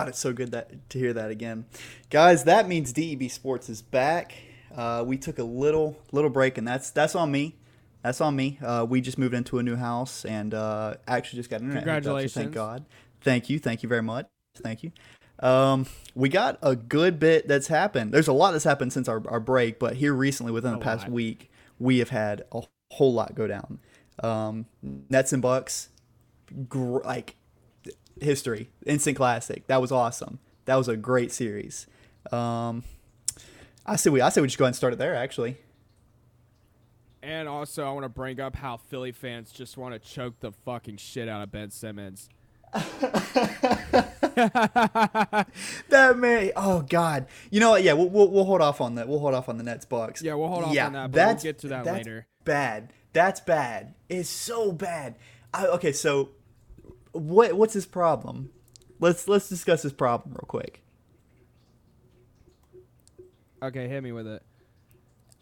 God, it's so good that to hear that again, guys. That means DEB Sports is back. Uh, we took a little little break, and that's that's on me. That's on me. Uh, we just moved into a new house, and uh, actually just got internet. so Congratulations. Thank God. Thank you. Thank you very much. Thank you. Um, we got a good bit that's happened. There's a lot that's happened since our, our break, but here recently, within the past lot. week, we have had a whole lot go down. Um, Nets and Bucks, gr- like history, instant classic. That was awesome. That was a great series. Um, I say we I say we just go ahead and start it there. Actually, And also, I want to bring up how Philly fans just want to choke the fucking shit out of Ben Simmons. that may. Oh God. You know what? Yeah, we'll, we'll, we'll hold off on that. We'll hold off on the Nets box. Yeah, we'll hold off yeah, on that, but we'll that's- get to that that's later. Bad. That's bad. It's so bad. I, okay, so what what's his problem? Let's let's discuss his problem real quick. Okay, hit me with it.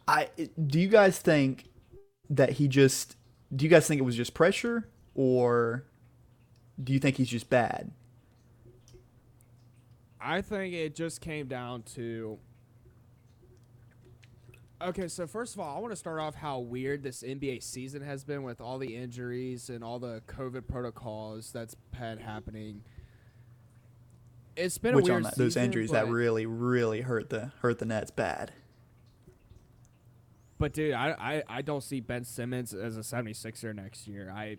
I do you guys think that he just do you guys think it was just pressure or do you think he's just bad? I think it just came down to. Okay, so first of all, I want to start off how weird this NBA season has been with all the injuries and all the COVID protocols that's had happening. It's been Which a on weird that, those season, injuries that really really hurt the hurt the Nets bad. But dude, I, I I don't see Ben Simmons as a 76er next year. I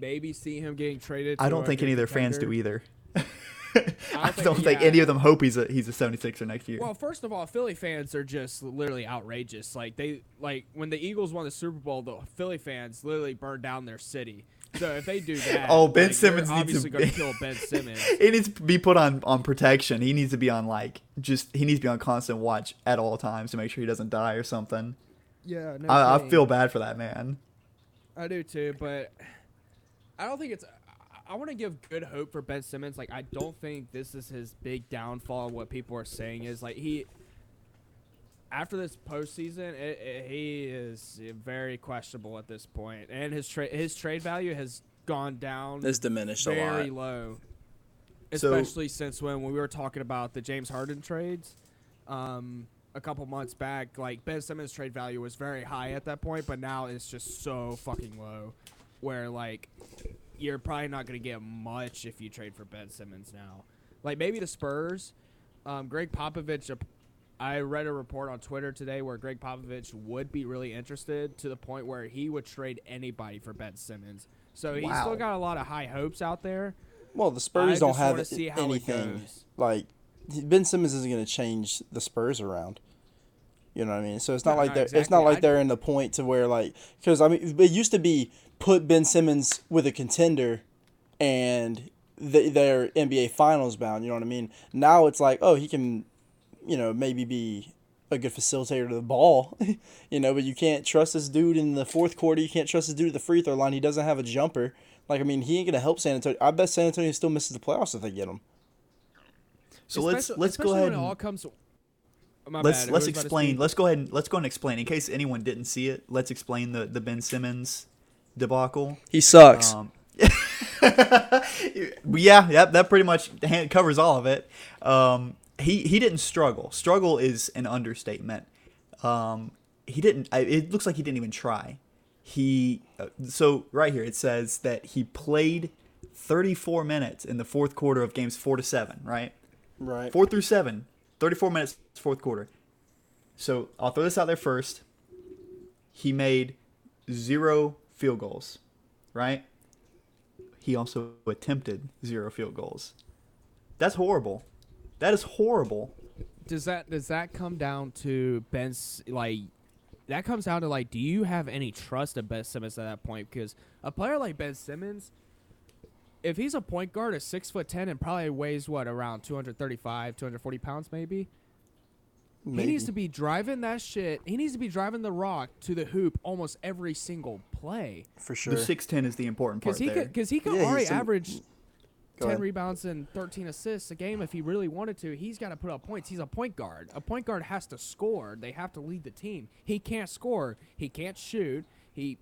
maybe see him getting traded. I don't think any of their fans do either. I think- don't think yeah. any of them hope he's a he's a 76er next year. Well, first of all, Philly fans are just literally outrageous. Like they like when the Eagles won the Super Bowl, the Philly fans literally burned down their city. So if they do that, Oh, Ben like, Simmons needs to obviously going be- to kill Ben Simmons. he needs to be put on on protection. He needs to be on like just he needs to be on constant watch at all times to make sure he doesn't die or something. Yeah, no I, I feel bad for that man. I do too, but I don't think it's. I- want to give good hope for Ben Simmons. Like I don't think this is his big downfall. What people are saying is like he. After this postseason, it, it, he is very questionable at this point, and his trade his trade value has gone down It's diminished a very lot. low, So- especially since when we were talking about the James Harden trades. Um, a couple months back, like Ben Simmons' trade value was very high at that point, but now it's just so fucking low, where like you're probably not gonna get much if you trade for Ben Simmons now. Like maybe the Spurs, um, Gregg Popovich. I read a report on Twitter today where Gregg Popovich would be really interested to the point where he would trade anybody for Ben Simmons. So he's still got a lot of high hopes out there. Well, the I Spurs don't have anything like Ben Simmons isn't going to change the Spurs around. You know what I mean? So it's not No, like no, they're it's exactly. not like I- they're in the point to where like because I mean it used to be put Ben Simmons with a contender, and they, they're NBA Finals bound. You know what I mean? Now it's like oh he can, you know maybe be a good facilitator to the ball, you know, but you can't trust this dude in the fourth quarter. You can't trust this dude at the free throw line. He doesn't have a jumper. Like I mean, he ain't gonna help San Antonio. I bet San Antonio still misses the playoffs if they get him. So let's let's go ahead when it all and comes. My let's bad, let's who was about to explain. Let's go ahead and let's go ahead and explain in case anyone didn't see it. Let's explain the the Ben Simmons debacle. He sucks. Um, yeah, yep, that pretty much covers all of it. Um, he he didn't struggle. Struggle is an understatement. Um, he didn't. It looks like he didn't even try. He uh, so right here it says that he played 34 minutes in the fourth quarter of games four to seven. Right, right. four through seven, 34 minutes fourth quarter. So I'll throw this out there first. He made zero field goals, right? He also attempted zero field goals. That's horrible. That is horrible. does that does that come down to Ben's like that comes down to like do you have any trust in Ben Simmons at that point because a player like Ben Simmons if he's a point guard at six foot ten and probably weighs what around 235 240 pounds maybe he needs to be driving that shit he needs to be driving the rock to the hoop almost every single play for sure. The 6'10 is the important part because he there. because he could Yeah, already some- average 10 ahead. rebounds and 13 assists a game if he really wanted to. He's got to put up points. He's a point guard. A point guard has to score. They have to lead the team. He can't score. He can't shoot. He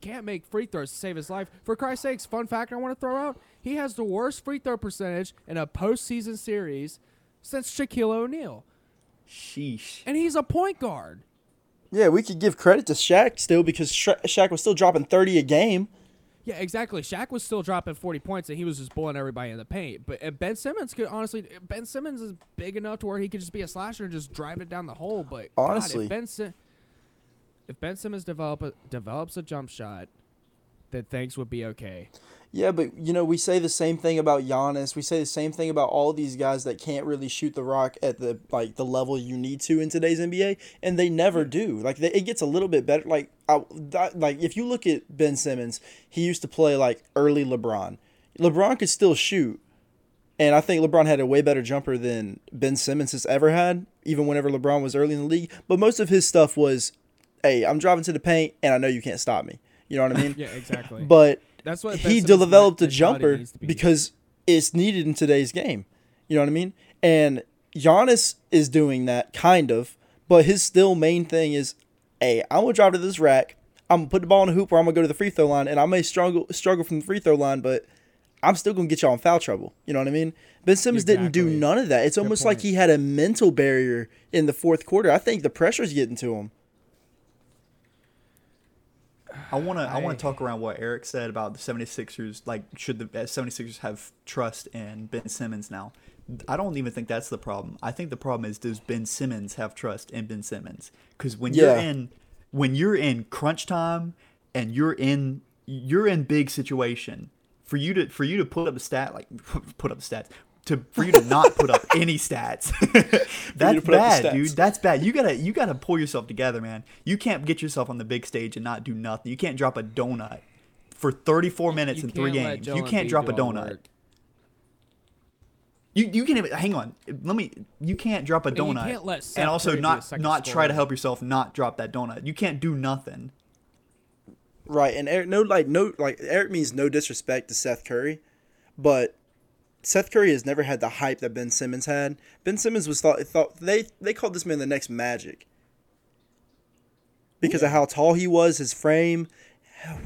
can't make free throws to save his life. For Christ's sakes, fun fact I want to throw out: he has the worst free throw percentage in a postseason series since Shaquille O'Neal, Sheesh. and he's a point guard. Yeah, we could give credit to Shaq still because Sha- Shaq was still dropping 30 a game. Yeah, exactly. Shaq was still dropping 40 points, and he was just bullying everybody in the paint. But and Ben Simmons could honestly, Ben Simmons is big enough to where he could just be a slasher and just drive it down the hole. But God, Honestly. if Ben, Sim- if ben Simmons develop a, develops a jump shot, then things would be okay. Yeah, but you know, we say the same thing about Giannis. We say the same thing about all these guys that can't really shoot the rock at the like the level you need to in today's NBA, and they never do. Like they, it gets a little bit better. Like I, that, like if you look at Ben Simmons, he used to play like early LeBron. LeBron could still shoot, and I think LeBron had a way better jumper than Ben Simmons has ever had, even whenever LeBron was early in the league. But most of his stuff was, "Hey, I'm driving to the paint, and I know you can't stop me." You know what I mean? Yeah, exactly. But That's what he developed a jumper be. because it's needed in today's game. You know what I mean? And Giannis is doing that kind of, but his still main thing is, hey, I'm gonna drive to this rack. I'm gonna put the ball in the hoop, or I'm gonna go to the free throw line, and I may struggle struggle from the free throw line, but I'm still gonna get y'all in foul trouble. You know what I mean? Ben Simmons didn't do none of that. It's almost like he had a mental barrier in the fourth quarter. I think the pressure's getting to him. I want to I, I- want to talk around what Eric said about the 76ers like should the uh, 76ers have trust in Ben Simmons now. I don't even think that's the problem. I think the problem is does Ben Simmons have trust in Ben Simmons? Cuz when you're in when you're in crunch time and you're in you're in big situation for you to for you to put up a stat like put up stats to for you to not put up any stats. That's bad, stats. dude. That's bad. You gotta you gotta pull yourself together, man. You can't get yourself on the big stage and not do nothing. You can't drop a donut for 34 minutes You in three games. Joel You can't Embiid drop a do all the donut. work. You you can even hang on. Let me. You can't drop a mean, you donut can't let Seth and also Curry be a not second not try to help yourself not drop that donut. You can't do nothing. Right, and Eric, no, like no, like Eric means no disrespect to Seth Curry, but Seth Curry has never had the hype that Ben Simmons had. Ben Simmons was thought thought they they called this man the next Magic because of how tall he was, his frame,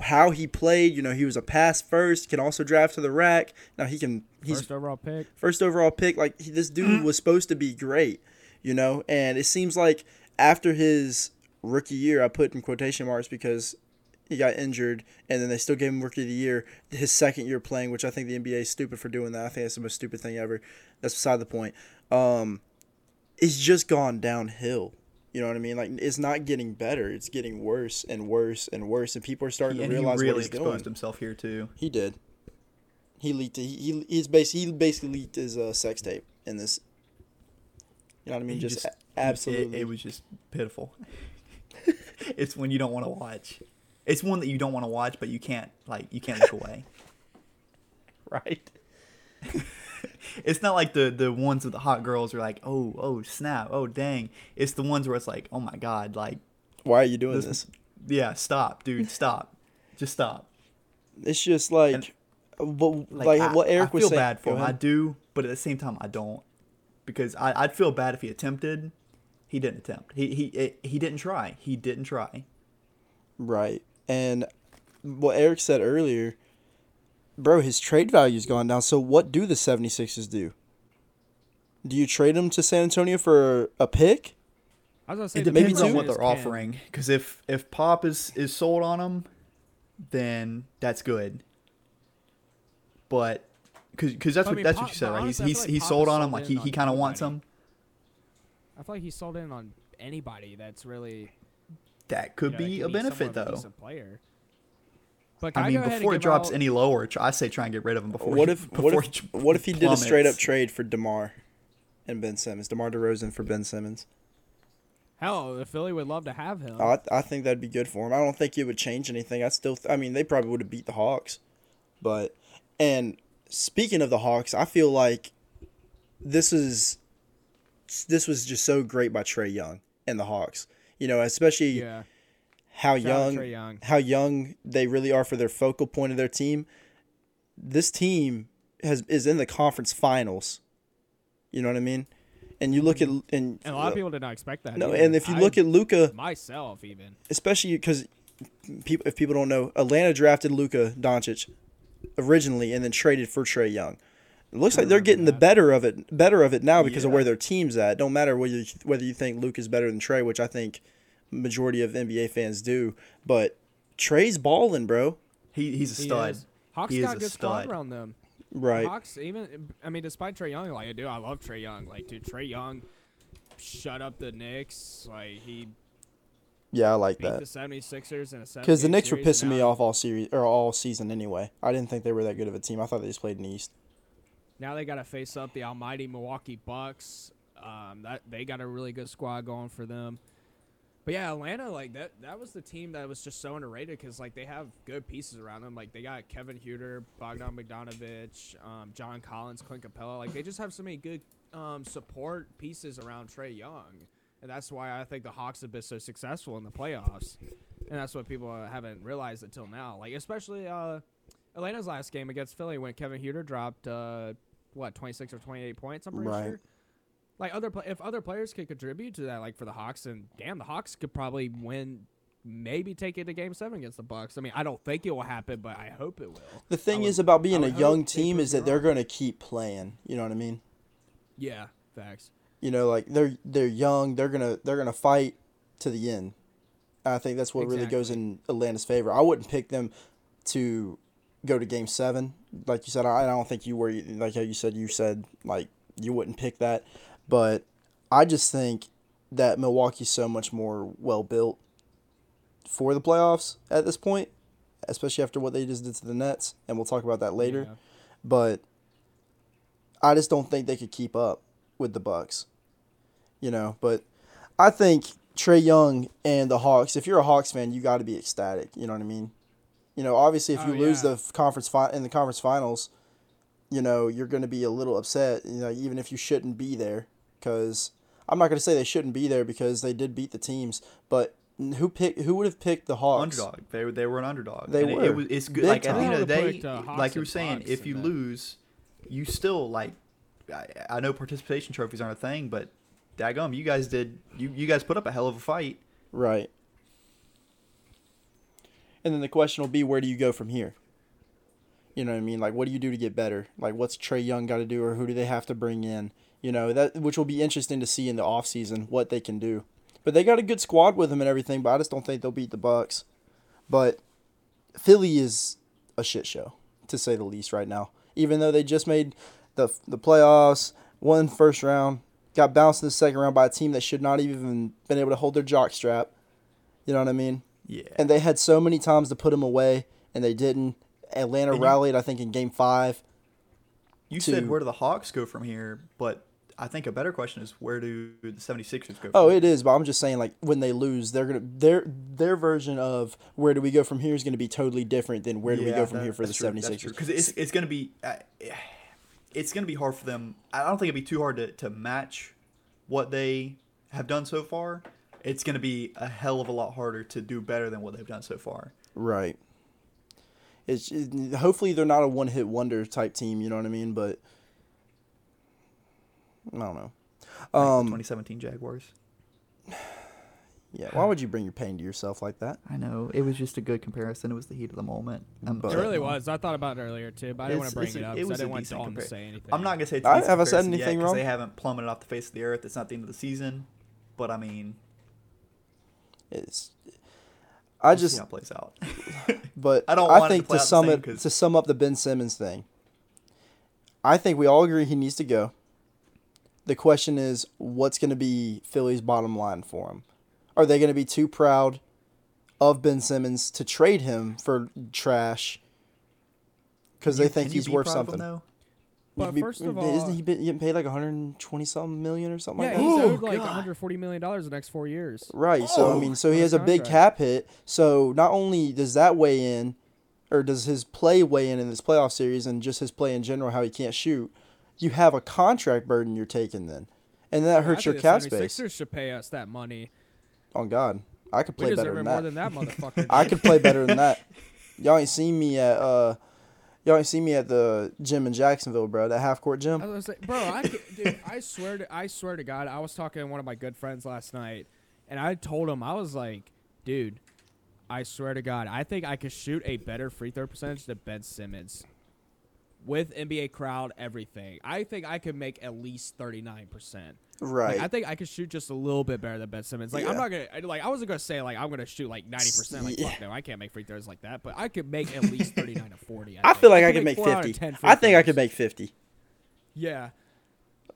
how he played. You know, he was a pass first, can also drive to the rack. Now he can. He's First overall pick. first overall pick. Like he, this dude mm-hmm. was supposed to be great, you know. And it seems like after his rookie year, I put in quotation marks because he got injured, and then they still gave him rookie of the year. His second year playing, which I think the NBA is stupid for doing that. I think that's the most stupid thing ever. That's beside the point. Um, it's just gone downhill. You know what I mean? Like it's not getting better. It's getting worse and worse and worse, and people are starting to he realize really what he's exposed doing. himself here too. He did. He leaked. He, he he's basically he basically leaked his uh, sex tape in this. You know what I mean? Just, just- absolutely. It, it was just pitiful. it's when you don't want to watch. It's one that you don't want to watch, but you can't like you can't look away. right. It's not like the the ones with the hot girls are like, oh oh snap, oh dang. It's the ones where it's like, oh my god, like Why are you doing This- this? yeah, stop, dude, stop, just stop. It's just like, what like, I, what Eric I was feel saying. bad for him. I do, but at the same time, I don't because I, I'd feel bad if he attempted. He didn't attempt. He he he didn't try. He didn't try. Right. And what Eric said earlier, bro, his trade value's gone down. So what do the 76ers do? Do you trade him to San Antonio for a pick? I was gonna say It depends maybe on what they're offering. Because if if Pop is is sold on him, then that's good. But because that's I what mean, that's Pop- what you said, right? He's he's like he's sold on him. Like he, he kind of wants nobody. him. I feel like he's sold in on anybody that's really That could you know, that be can a benefit somewhat of a though. player. But can I mean, go ahead and before it drops out- any lower, I say try and get rid of him before. What if before what if what if he did a straight up trade for Demar and Ben Simmons? Demar Derozan for Ben Simmons. hell, the Philly would love to have him. I I think that'd be good for him. I don't think it would change anything. I still I mean they probably would have beat the Hawks, but and speaking of the Hawks, I feel like this is this was just so great by Trae Young and the Hawks. You know, especially yeah, how Shout young, Young. how young they really are for their focal point of their team. This team has is in the conference finals. You know what I mean? And you look at mm-hmm. and, and a lot of people did not expect that. no, either. and if you I- look at Luka, myself, even especially because people if people don't know, Atlanta drafted Luka Doncic originally and then traded for Trae Young. It looks like they're getting the better of it better of it now because of where their team's at. Don't matter whether you, whether you think Luke is better than Trae, which I think majority of NBA fans do, but Trae's balling, bro. He, he's a He stud. is. Hawks He is got a good squad stud. around them. Right. Hawks, even I mean, despite Trae Young, like dude, I love Trae Young. Like, dude, Trae Young shut up the Knicks. Like he Yeah, I like beat that. the 76ers and a seven. Because the game Knicks were pissing me off all series or all season anyway. I didn't think they were that good of a team. I thought they just played in the East. Now they got to face up the almighty Milwaukee Bucks. Um, that they got a really good squad going for them. But yeah, Atlanta like that. That was the team that was just so underrated because like they have good pieces around them. Like they got Kevin Huerter, Bogdan Bogdanovich, um, John Collins, Clint Capela. Like they just have so many good um, support pieces around Trae Young, and that's why I think the Hawks have been so successful in the playoffs. And that's what people haven't realized until now. Like especially uh, Atlanta's last game against Philly when Kevin Huerter dropped uh, what 26 or 28 points. I'm pretty Right. sure. Like other if other players could contribute to that, like for the Hawks, and damn, the Hawks could probably win, maybe take it to Game Seven against the Bucks. I mean, I don't think it will happen, but I hope it will. The thing would- is about being a young team is that they're going to keep playing. You know what I mean? Yeah, facts. You know, like they're they're young. They're gonna they're gonna fight to the end. I think that's what really goes in Atlanta's favor. I wouldn't pick them to go to Game Seven, like you said. I, don't think you were like how you said you said like you wouldn't pick that, but I just think that Milwaukee's so much more well built for the playoffs at this point, especially after what they just did to the Nets, and we'll talk about that later. Yeah. But I just don't think they could keep up with the Bucks. You know, but I think Trae Young and the Hawks. If you're a Hawks fan, you got to be ecstatic. You know what I mean? You know, obviously, if Oh, you lose yeah. the conference fi- in the conference finals, you know you're going to be a little upset. You know, even if you shouldn't be there, because I'm not going to say they shouldn't be there because they did beat the teams, but who pick who would have picked the Hawks? underdog. They were they were an underdog. They And were. It, was it's good. Big like at the end of the day, would've uh, like you were saying, Bucks if you that. lose, you still like. I, I know participation trophies aren't a thing, but daggum, you guys did. You you guys put up a hell of a fight. Right. And then the question will be, where do you go from here? You know what I mean? Like, what do you do to get better? Like, what's Trae Young got to do, or who do they have to bring in? You know that, which will be interesting to see in the offseason what they can do. But they got a good squad with them and everything. But I just don't think they'll beat the Bucks. But Philly is a shit show, to say the least, right now. Even though they just made the the playoffs, won first round, got bounced in the second round by a team that should not even been able to hold their jock strap. You know what I mean? Yeah. And they had so many times to put them away, and they didn't. Atlanta And you- rallied, I think, in Game Five. you to- said where do the Hawks go from here? But I think a better question is where do the 76ers go? From Oh, here? it is, but I'm just saying, like when they lose, they're gonna their their version of where do we go from here is gonna be totally different than where do we go from that- here for the true, 76ers. Because it's it's gonna be uh, it's gonna be hard for them. I don't think it'd be too hard to, to match what they have done so far. It's gonna be a hell of a lot harder to do better than what they've done so far. Right. It's it, hopefully they're not a one hit wonder type team. You know what I mean? But I don't know. Like Um, 2017 Jaguars. yeah. Why would you bring your pain to yourself like that? I know it was just a good comparison. It was the heat of the moment. Um, But- It really was. I thought about it earlier too, but I didn't want to bring it's it up it because I didn't want decent Dalton to say anything. I'm not gonna say it's I- a decent have I said comparison anything yet 'cause wrong? They haven't plummeted off the face of the earth. It's not the end of the season, but I mean, It's. I just how it plays out. But I don't I to think to the sum it 'cause- to sum up the Ben Simmons thing, I think we all agree he needs to go. The question is, what's going to be Philly's bottom line for him? Are they going to be too proud of Ben Simmons to trade him for trash because they think he's worth proud of him, something? though? You But be- first of all, isn't he been, getting paid like 120 something million or something Yeah, like he's that? owed like God. 140 million dollars the next four years. Right. So I Oh, mean, so he has a big contract. cap hit. So not only does that weigh in, or does his play weigh in in this playoff series, and just his play in general, how he can't shoot, you have a contract burden you're taking then, and that hurts I your cap space. 76ers should pay us that money. On God, I could We play deserve better it than more that. than that motherfucker. I could play better than that. Y'all ain't seen me at uh, y'all ain't seen me at the gym in Jacksonville, bro. That half court gym. I was like, bro, I, dude, I swear to, I swear to God, I was talking to one of my good friends last night, and I told him I was like, dude, I swear to God, I think I could shoot a better free throw percentage than Ben Simmons. With NBA crowd, everything. I think I could make at least thirty nine percent. Right. Like, I think I could shoot just a little bit better than Ben Simmons. Like I'm not gonna like I wasn't gonna say like I'm gonna shoot like ninety percent. Like Yeah. fuck no, I can't make free throws like that. But I could make at least thirty nine to forty. I think. feel like I could make four out of 50. 10 I think I could make 50. Yeah,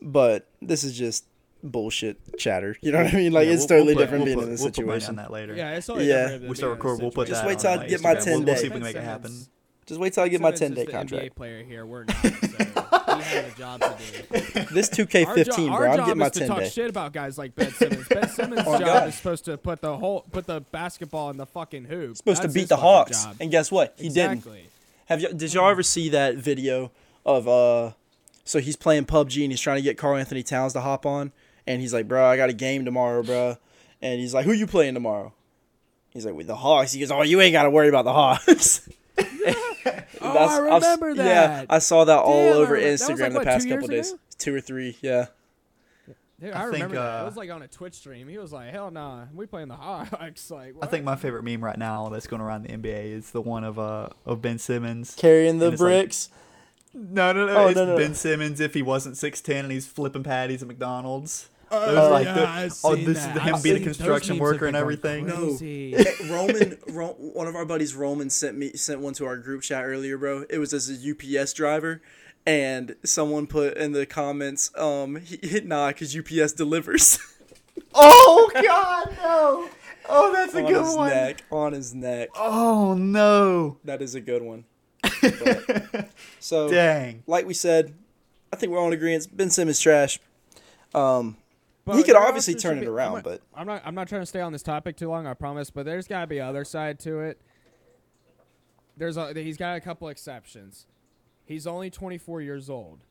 But this is just bullshit chatter. You know what I mean? Like Yeah, it's we'll- totally we'll put- different we'll being put- in this we'll put money situation. on that later. yeah. It's totally Yeah. different than We start being in record. this We'll put Just that. Just wait till I get my Instagram. 10 We'll, we'll see day. if we can make it Ben happen. Simmons- Just wait till I get my 10 day the contract. NBA player here. We're not. Have a job to do. This 2K15, jo- our bro. I'm job getting my is to 10 talk day. shit about guys like Ben Simmons. Ben Simmons' Oh, job God. is supposed to put the whole put the basketball in the fucking hoop. Supposed That's to beat the Hawks, job. and guess what? He didn't. Have you? Did y'all ever see that video of uh? So he's playing PUBG and he's trying to get Karl-Anthony Towns to hop on, and he's like, "Bro, I got a game tomorrow, bro," and he's like, "Who you playing tomorrow?" He's like, "With the Hawks." He goes, "Oh, you ain't got to worry about the Hawks." Oh, That's- I I've remember that. Yeah, I saw that all Damn, I over remember- that was Instagram like, the what, past couple years days, ago? two or three. Yeah. Dude, I I, remember think, that. uh, It was like on a Twitch stream. He was like, "Hell nah, we playing the Hawks." Like, I think my favorite meme right now that's going around the NBA is the one of uh of Ben Simmons. Carrying the And it's like- bricks. No, no, no. Oh, it's no, no. Ben Simmons if he wasn't six ten and he's flipping patties at McDonald's. Oh, Those, like, yeah, the- I've oh, seen this is him I've being a construction worker and been going everything. No. Roman, Ro- one of our buddies, Roman, sent me sent one to our group chat earlier, bro. It was as a UPS driver, and someone put in the comments, um, he, nah, cause UPS delivers Oh God, no! Oh, that's a on good his one. neck, on his neck. Oh no! That is a good one. But- so, Dang. like we said, I think we're all in agreement. Ben Simmons trash. Um, But he could obviously turn it be- around, I'm, but I'm not. I'm not trying to stay on this topic too long. I promise. But there's got to be other side to it. There's a, he's got a couple exceptions. He's only 24 years old,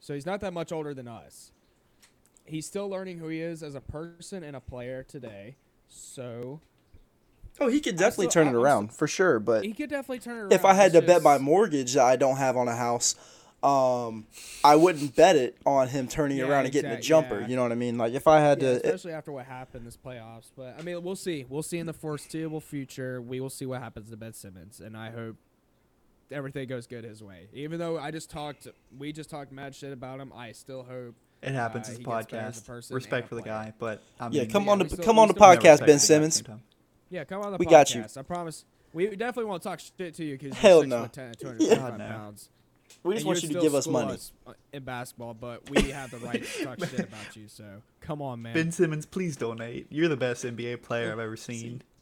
so he's not that much older than us. He's still learning who he is as a person and a player today. So oh, he could definitely still- turn it I'm around for sure. But he could definitely turn it around. if I had to It's bet my mortgage that I don't have on a house, um, I wouldn't bet it on him turning Yeah, around and getting a jumper. yeah. You know what I mean? Like if I had Yeah, to, especially after what happened this playoffs. But I mean, we'll see. We'll see in the foreseeable future. We will see what happens to Ben Simmons, and I hope everything goes good his way. Even though I just talked, we just talked mad shit about him. I still hope. It happens Uh, as a he gets better as a podcast. Respect for the guy, but I yeah, come yeah, on we the still- come on the podcast, Ben the guy at the Simmons. Yeah, come on the We podcast. got you. I promise. We definitely won't talk shit to you because Hell you're six no. foot 10 and Yeah. 225 God, no. Pounds. We just And want you you to give us money. us, uh, in basketball, but we have the right to talk shit about you. So come on, man. Ben Simmons, please donate. You're the best NBA player I've ever seen.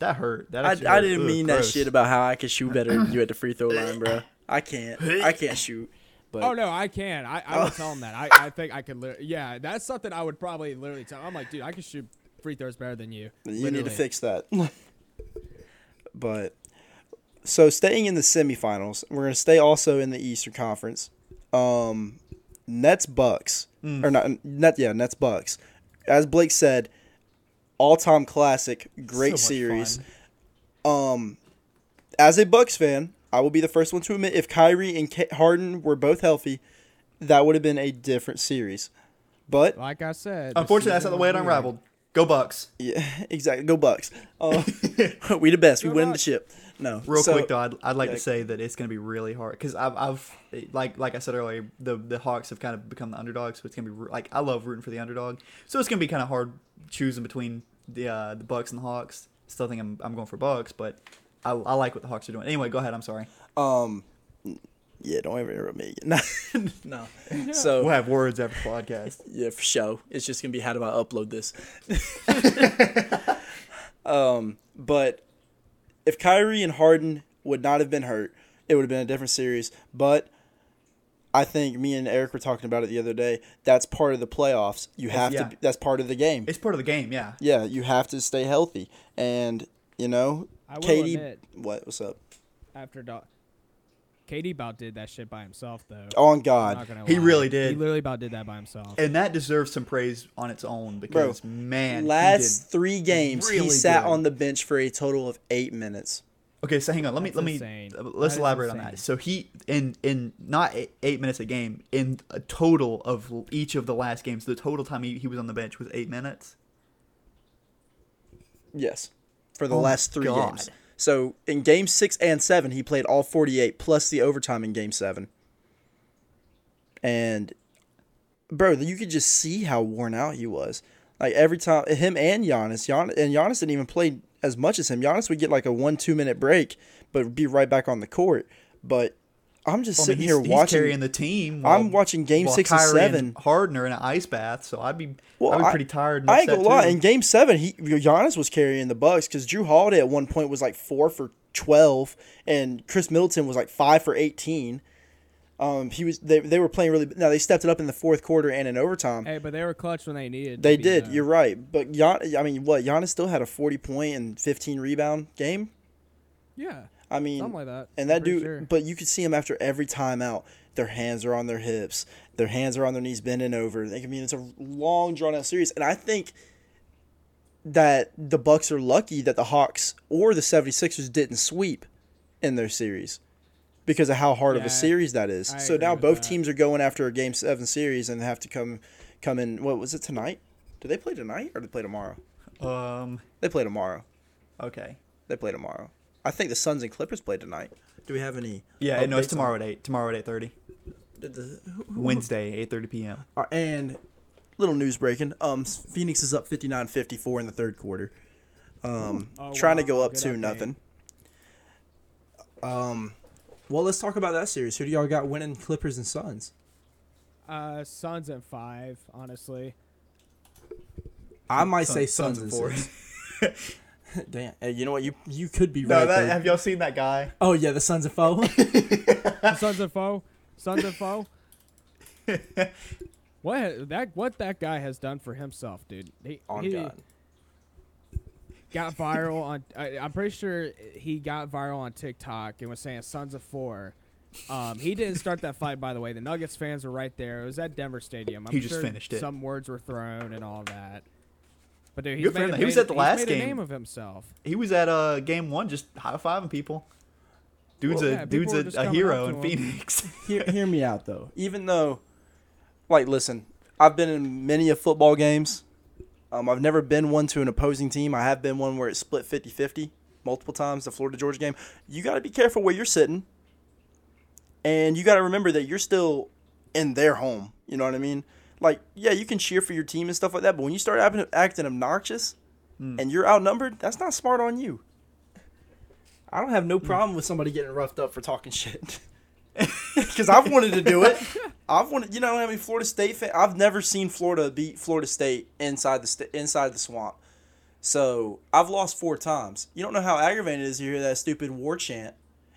That hurt. That I, actually I didn't Ugh, mean that gross. shit about how I could shoot better than you at the free throw line, bro. I can't. I can't shoot. But Oh no, I can. I, I Oh. would tell him that. I, I think I could. Li- yeah, that's something I would probably literally tell. I'm like, dude, I can shoot free throws better than you. You need to fix that. but so staying in the semifinals, we're gonna stay also in the Eastern Conference. Um, Nets Bucks or not Net yeah Nets Bucks. As Blake said, all time classic, great So series. fun. Um, as a Bucks fan, I will be the first one to admit if Kyrie and Ka- Harden were both healthy, that would have been a different series. But Like I said, Unfortunately, that's not the way it unraveled. Go Bucks. yeah, exactly. Go Bucks. Uh, we the best. We Go win the Bucks. Ship. No, Real so- quick though, I'd, I'd like yeah. to say that it's going to be really hard because I've, I've like like I said earlier, the the Hawks have kind of become the underdog, so it's going to be like I love rooting for the underdog, so it's going to be kind of hard choosing between the uh, the Bucks and the Hawks. Still think I'm I'm going for Bucks, but I, I like what the Hawks are doing. Anyway, go ahead. I'm sorry. Um, yeah, don't ever interrupt me. No, no. So We'll have words after podcast. yeah, for show. It's just gonna be how do I upload this? um, but if Kyrie and Harden would not have been hurt, it would have been a different series. But I think me and Eric were talking about it the other day. That's part of the playoffs. You have yeah. to. That's part of the game. It's part of the game, yeah. Yeah, you have to stay healthy, and you know, I will KD. admit, What? What's up? after do- KD about did that shit by himself though. On God. He lie. really did. He literally about did that by himself. And that deserves some praise on its own because man, he Last did- three games, he sat good. on the bench for a total of eight minutes. Okay, so hang on. Let me That's let me uh, let's That is elaborate on that. So he in in not eight, eight minutes a game in a total of each of the last games. The total time he, he was on the bench was eight minutes. Yes. for the Oh last three God. games. So in game six and seven, he played all 48 plus the overtime in game seven. And, bro, you could just see how worn out he was. Like every time, him and Giannis, Gian, and Giannis didn't even play as much as him. Giannis would get like a one, two minute break, but be right back on the court. But I'm just I mean, sitting he's, here he's watching. carrying the team. I'm watching game while six and Kyrie seven. Harden are in an ice bath, so I'd be Well, I'd be I- pretty tired. And I ain't gonna lie. too. In Game Seven, he Giannis was carrying the Bucks because Jrue Holiday at one point was like four for twelve, and Khris Middleton was like five for eighteen. Um, he was they, they were playing really. Now they stepped it up in the fourth quarter and in overtime. Hey, but they were clutch when they needed. they did. though. You're right. But Gian, I mean, what Giannis still had a forty point and fifteen rebound game. Yeah, I mean, something like that. and that Pretty dude, sure. but you could see him after every timeout. Their hands are on their hips. Their hands are on their knees, bending over. They, I mean, it's a long, drawn out series, and I think that the Bucks are lucky that the Hawks or the 76ers didn't sweep in their series because of how hard of a series that is. I so now both that. teams are going after a Game Seven series and have to come come in. What was it tonight? Do they play tonight or do they play tomorrow? um, They play tomorrow. okay, They play tomorrow. I think the Suns and Clippers play tonight. Do we have any? yeah, no, it's updates on- tomorrow at eight. Tomorrow at eight thirty. Did the- who- who- Wednesday, eight thirty p.m. Uh, and little news breaking. Um, Phoenix is up 59-54 in the third quarter. Um, Oh, trying to go up Good two update. nothing. Um, well, let's talk about that series. Who do y'all got winning? Clippers and Suns. Uh, Suns and five, honestly. I might Sun- say Suns Suns, and and four. six. Damn, hey, you know what? You you could be No, right. that, have y'all seen that guy? oh yeah, the Sons of foe. Sons of foe. Sons of foe. What that what that guy has done for himself, dude? He, On he God. got viral on. I, I'm pretty sure he got viral on TikTok and was saying "Sons of Four. Um, he didn't start that fight, by the way. The Nuggets fans were right there. It was at Denver Stadium. I'm He just sure finished it. Some words were thrown and all that. But dude, he's Good for made, a- He was at the he's last made game. A name of himself. He was at uh game one, just high fiving people. Dude's Well, a yeah, dude's a, a hero in. Phoenix. hear, hear me out though. Even though, like, listen, I've been in many of football games. Um, I've never been one to an opposing team. I have been one where it split 50-50 multiple times. The Florida Georgia game. You got to be careful where you're sitting, and you got to remember that you're still in their home. You know what I mean? Like, yeah, you can cheer for your team and stuff like that, but when you start acting, acting obnoxious hmm. and you're outnumbered, that's not smart on you. I don't have no problem with somebody getting roughed up for talking shit. Because I've wanted to do it. I've wanted, you know, I mean, Florida State fan. I've never seen Florida beat Florida State inside the sta- inside the swamp. So I've lost four times. You don't know how aggravating it is to hear that stupid war chant,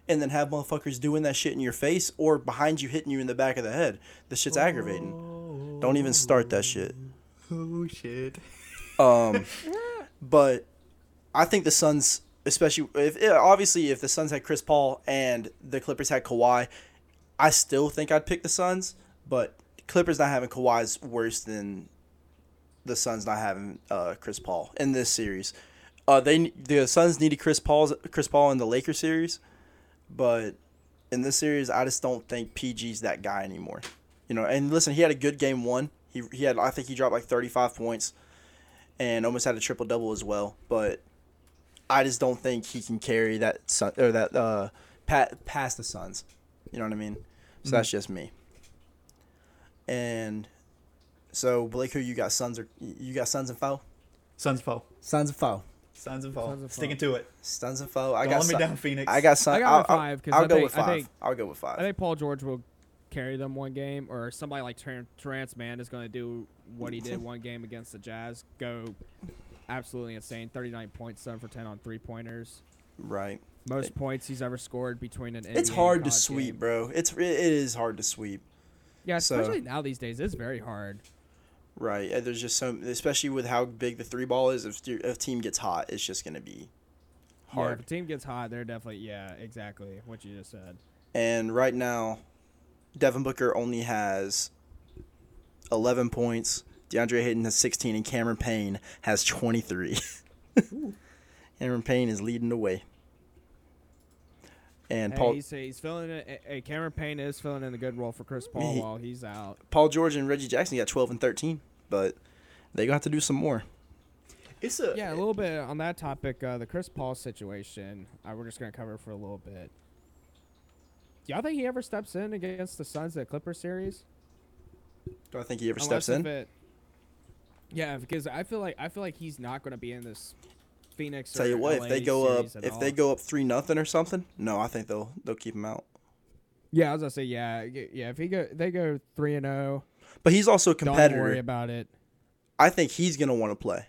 and then have motherfuckers doing that shit in your face or behind you, hitting you in the back of the head. The shit's aggravating. Oh. Don't even start that shit. oh shit. Um, but I think the Suns, especially if obviously if the Suns had Chris Paul and the Clippers had Kawhi, I still think I'd pick the Suns. But Clippers not having Kawhi is worse than the Suns not having uh, Chris Paul in this series. Uh, they the Suns needed Chris Paul's Chris Paul in the Lakers series, but in this series, I just don't think PG's that guy anymore. You know, and listen, he had a good game one. He he had I think he dropped like thirty five points and almost had a triple double as well. But I just don't think he can carry that sun or that uh pat past the Suns. You know what I mean? So that's just me. And so Blake, who you got? Suns or you got Suns and foe? Suns foe. Sons and foe. Suns and foe. Suns and foe. Sticking to it. Suns and foe. I Don't got let me Sun- down, Phoenix. I got Sun. I got I'll, I'll- I'll I go think- with I five. think- I'll go with five. I think Paul George will carry them one game, or somebody like Ter- Terance Mann is going to do what he did one game against the Jazz. Go absolutely insane. 39 points, 7 for 10 on three pointers. right. Most points he's ever scored between an NBA It's hard to sweep, game. bro. It's it is hard to sweep. Yeah, So- especially now these days. It's very hard. Right. There's just some, especially with how big the three ball is. If if a team gets hot, it's just gonna be Yeah, hard. if a team gets hot, they're definitely, yeah, exactly what you just said. And right now, Devin Booker only has 11 points. DeAndre Ayton has 16, and Cameron Payne has 23. Cameron Payne is leading the way. And Hey, Paul he's, he's filling it. Hey, Cameron Payne is filling in a good role for Chris Paul He- while he's out. Paul George and Reggie Jackson got 12 and 13, but they gonna have to do some more. It's a Yeah, a little bit on that topic. Uh, the Chris Paul situation. Uh, we're just gonna cover for a little bit. Do y'all think he ever steps in against the Suns at Clipper series? Do I think he ever Unless steps in? It, yeah, because I feel like I feel like he's not gonna be in this Phoenix. Tell you what, if they go up, if they go up three nothing or something, no, I think they'll they'll keep him out. yeah, as I was gonna say yeah, yeah. If he go, they go three and zero. But he's also a competitor. Don't worry about it. I think he's gonna want to play.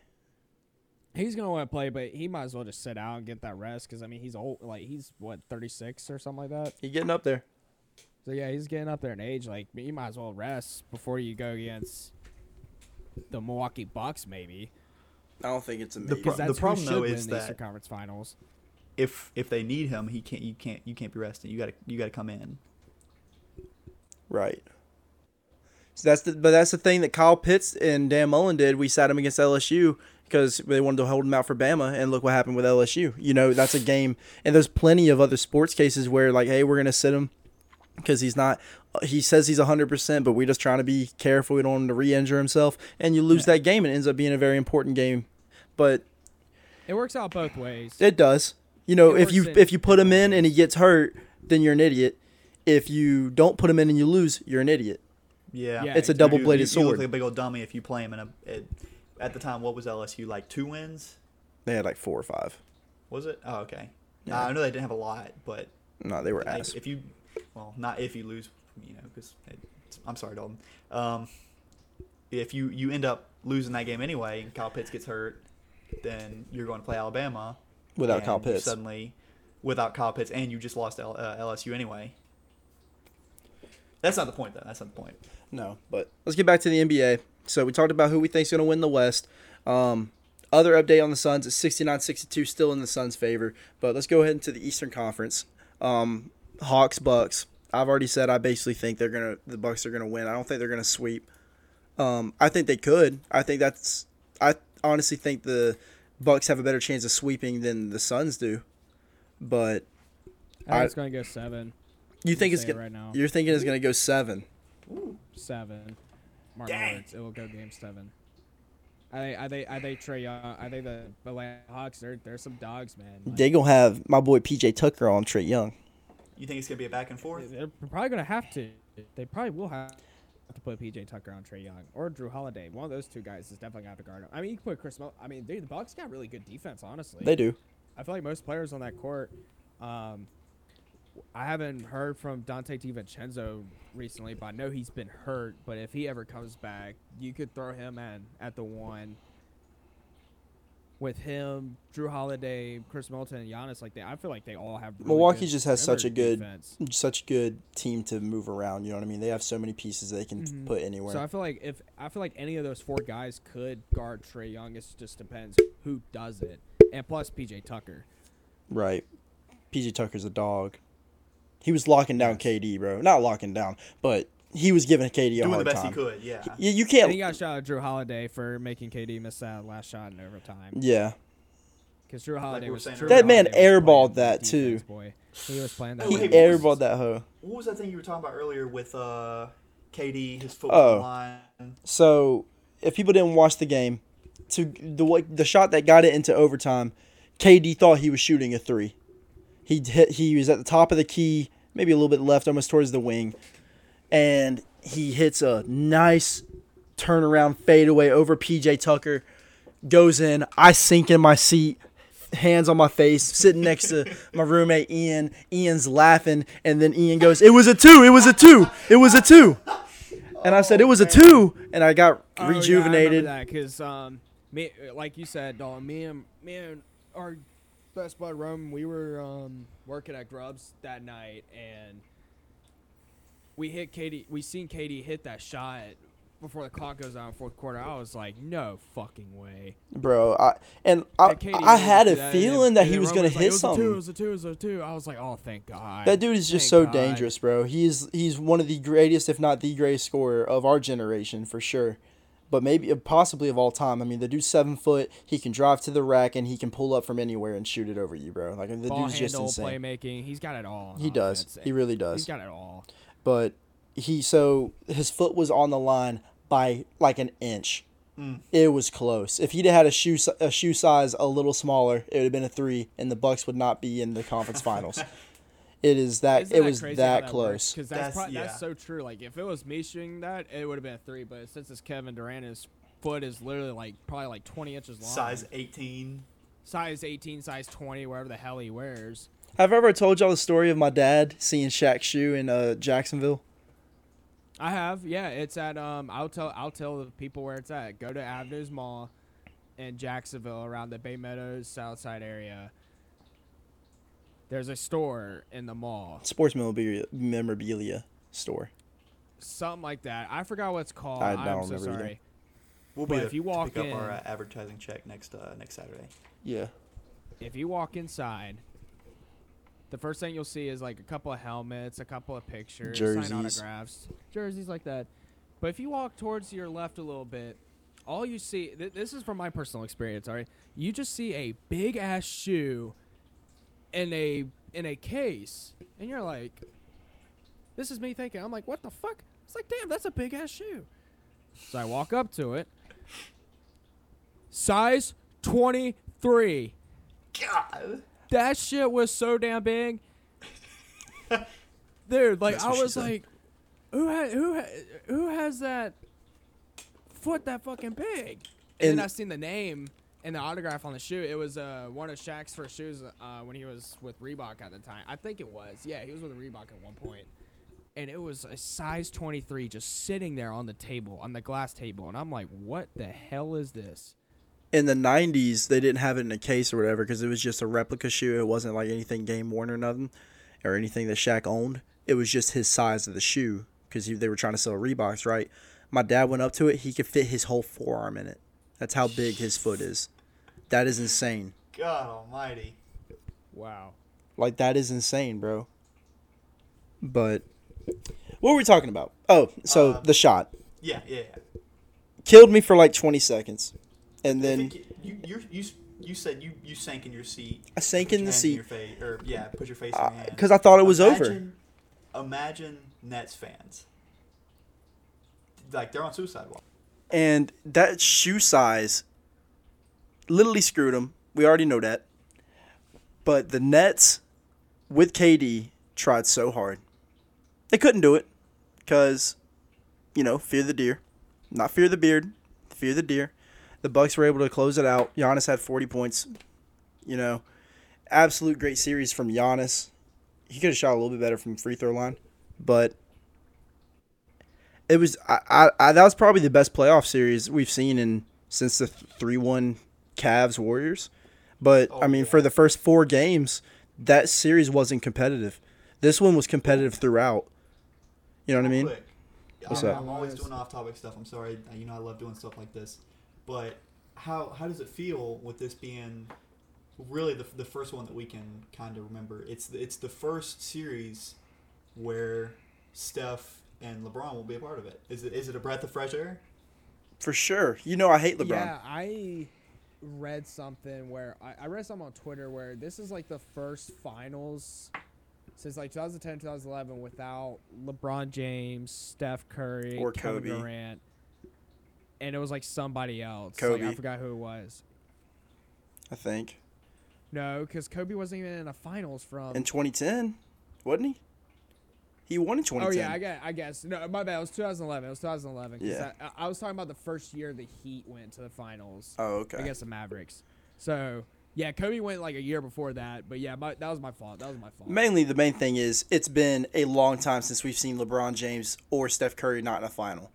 He's gonna want to play, but he might as well just sit out and get that rest. Because I mean, he's old. Like he's what thirty six or something like that. He getting up there. So yeah, he's getting up there in age. Like you might as well rest before you go against the Milwaukee Bucks, maybe. I don't think it's a The maybe. pro- 'Cause that's who problem, should though, win is the Eastern that- Conference Finals. if if they need him, he can't. You can't. You can't be resting. You gotta. You gotta come in. Right. So that's the but that's the thing that Kyle Pitts and Dan Mullen did. We sat him against LSU because they wanted to hold him out for Bama, and look what happened with LSU. You know, that's a game, and there's plenty of other sports cases where like, hey, we're gonna sit him because he's not. He says he's 100%, but we're just trying to be careful. We don't want him to re-injure himself, and you lose that game, and it ends up being a very important game. But It works out both ways. it does. You know, It if you in if you put him in and he gets hurt, then you're an idiot. If you don't put him in and you lose, you're an idiot. Yeah. Yeah, It's a double-bladed sword. you, you look like a big old dummy if you play him in a. It, at the time, what was LSU like? Two wins? They had like four or five. Was it? Oh, okay. Yeah. Uh, I know they didn't have a lot, but No, they were like, ass. if you, well, not if you lose, you know, because I'm sorry, Dalton. Um, if you you end up losing that game anyway, and Kyle Pitts gets hurt, then you're going to play Alabama Without Kyle Pitts. Suddenly, without Kyle Pitts, and you just lost L, uh, LSU anyway. That's not the point, though. That's not the point. No, but let's get back to the NBA. So we talked about who we think's going to win the West. Um, other update on the Suns is 69-62 still in the Suns' favor. But let's go ahead into the Eastern Conference. Um, Hawks Bucks. I've already said I basically think they're gonna the Bucks are gonna win. I don't think they're gonna sweep. Um, I think they could. I think that's. I honestly think the Bucks have a better chance of sweeping than the Suns do. But I think I- it's going to go seven. you think it's gonna? right now. You're thinking it's gonna go seven. Seven. Mark my Dang. words. It will go game seven. I I they I they Trae Young. I think the Atlanta Hawks. They're they're some dogs, man. Like, They gonna have my boy PJ Tucker on Trae Young. You think it's gonna be a back and forth? they're probably gonna have to. They probably will have to put PJ Tucker on Trae Young or Jrue Holiday. One of those two guys is definitely gonna have to guard him. I mean, you can put Chris. Mel- I mean, dude, the Bucks got really good defense. Honestly, They do. I feel like most players on that court. Um, I haven't heard from Donte DiVincenzo recently, but I know he's been hurt. But if he ever comes back, you could throw him in at the one. With him, Jrue Holiday, Khris Middleton, and Giannis, like they, I feel like they all have. Really Milwaukee just has such a good- defense. such good team to move around. You know what I mean? They have so many pieces they can Mhm. put anywhere. So I feel like if I feel like any of those four guys could guard Trae Young, it just depends who does it, and plus PJ Tucker. right. PJ Tucker's a dog. He was locking down KD, bro. Not locking down, but he was giving KD a hard time. Doing the best time. he could. Yeah. You, you And he got shot at Jrue Holiday for making KD miss that last shot in overtime. Yeah. Because Jrue Holiday we was saying Jrue. That man Holiday airballed playing that, too. Boy, he was playing that. He wait, defense. what was- airballed that hoe. What was that thing you were talking about earlier with uh, KD? His foot Oh. line. So, if people didn't watch the game, to the way, the shot that got it into overtime, KD thought he was shooting a three. He hit. He was at the top of the key, maybe a little bit left, almost towards the wing, and he hits a nice turnaround fadeaway over PJ Tucker. Goes in. I sink in my seat, hands on my face, sitting next to my roommate Ian. Ian's laughing, and then Ian goes, "It was a two. It was a two. It was a two. And I said, "It was a two, and I got Oh, rejuvenated. because um, me, like you said, Dalton, me and me and our best bud Roman, we were um working at Grubs that night, and we hit KD. We seen KD hit that shot before the clock goes out in fourth quarter. I was like, no fucking way. bro. I and I, And I had a that, feeling that he was gonna hit it was a two, it was a two. It was a two. I was like, oh, thank God. That dude is just Thank so God. dangerous, bro. He's he's one of the greatest, if not the greatest scorer of our generation for sure. But maybe possibly of all time. I mean, the dude's seven foot. He can drive to the rack and he can pull up from anywhere and shoot it over you, bro. Like the Ball dude's just insane. playmaking. He's got it all. He does. offense. He really does. He's got it all. But he so his foot was on the line by like an inch. Mm. It was close. If he'd had a shoe a shoe size a little smaller, it would have been a three, and the Bucks would not be in the conference finals. It is that Isn't it that was crazy how that close. Because that's, That's- prob- yeah. that's so true. Like if it was me shooting that, it would have been a three. But since it's Kevin Durant, his foot is literally like probably like 20 inches long. Size 18. size 18, size 20, whatever the hell he wears. Have I ever told y'all the story of my dad seeing Shaq's shoe in uh, Jacksonville? I have, yeah. It's at um. I'll tell I'll tell the people where it's at. Go to Avenues Mall in Jacksonville, around the Bay Meadows Southside area. There's a store in the mall, Sports memorabilia, memorabilia store. something like that. I forgot what it's called. I I'm don't so remember either. sorry. We'll But be if to, you to walk pick up our uh, advertising check next uh, next Saturday. Yeah. If you walk inside, the first thing you'll see is like a couple of helmets, a couple of pictures, signed Jerseys. autographs, jerseys like that. But if you walk towards your left a little bit, all you see th- this is from my personal experience. All right, you just see a big ass shoe in a in a case, and you're like, "This is me thinking." I'm like, "What the fuck?" It's like, "Damn, that's a big ass shoe." So I walk up to it. Size 23. God. That shit was so damn big. Dude, like That's I what she was said. like, who ha- who ha- who has that foot that fucking big? And, And- then I seen the name and the autograph on the shoe. It was uh, one of Shaq's first shoes uh, when he was with Reebok at the time. I think it was. Yeah, he was with Reebok at one point. And it was a size 23 just sitting there on the table, on the glass table. And I'm like, what the hell is this? In the '90s, they didn't have it in a case or whatever because it was just a replica shoe. It wasn't like anything game worn or nothing, or anything that Shaq owned. It was just his size of the shoe because they were trying to sell Reeboks, right? My dad went up to it. He could fit his whole forearm in it. That's how big his foot is. That is insane. God almighty. Wow. Like that is insane, bro. But what were we talking about? Oh, so Uh, the shot Yeah, yeah, yeah. killed me for like 20 seconds, and then you you you you said you you sank in your seat. I sank in the hand seat Your face, or yeah, put your face in your hand. because I thought it was over. Imagine- Imagine Nets fans. Like they're on suicide watch. And that shoe size literally screwed him. We already know that. But the Nets with KD tried so hard. They couldn't do it because, you know, fear the deer. Not fear the beard, fear the deer. The Bucks were able to close it out. Giannis had 40 points. You know, absolute great series from Giannis. He could have shot a little bit better from free throw line, but it was I, I, I that was probably the best playoff series we've seen in since the three one Cavs Warriors. But Oh, I mean, yeah. for the first four games, that series wasn't competitive. This one was competitive throughout. You know what I mean? Quick. What's I'm, up? I'm always doing off-topic stuff. I'm sorry. You know I love doing stuff like this, but how how does it feel with this being really the, the first one that we can kind of remember? It's it's the first series where Steph and LeBron will be a part of it. Is it is it a breath of fresh air? For sure. You know I hate LeBron. Yeah, I read something where I, I read something on Twitter where this is like the first finals since like 2010, 2011 without LeBron James, Steph Curry, Or Kevin Kobe. Durant, and it was like somebody else. Like, I forgot who it was. I think No, because Kobe wasn't even in the finals from. in 2010, wasn't he? He won in Oh yeah, I guess. I guess. No, my bad. It was 2011. It was 2011. Yeah. I, I was talking about the first year the Heat went to the finals. oh okay. against the Mavericks. So yeah, Kobe went like a year before that, but yeah, my, that was my fault. That was my fault. Mainly, the main thing is it's been a long time since we've seen LeBron James or Steph Curry not in a final.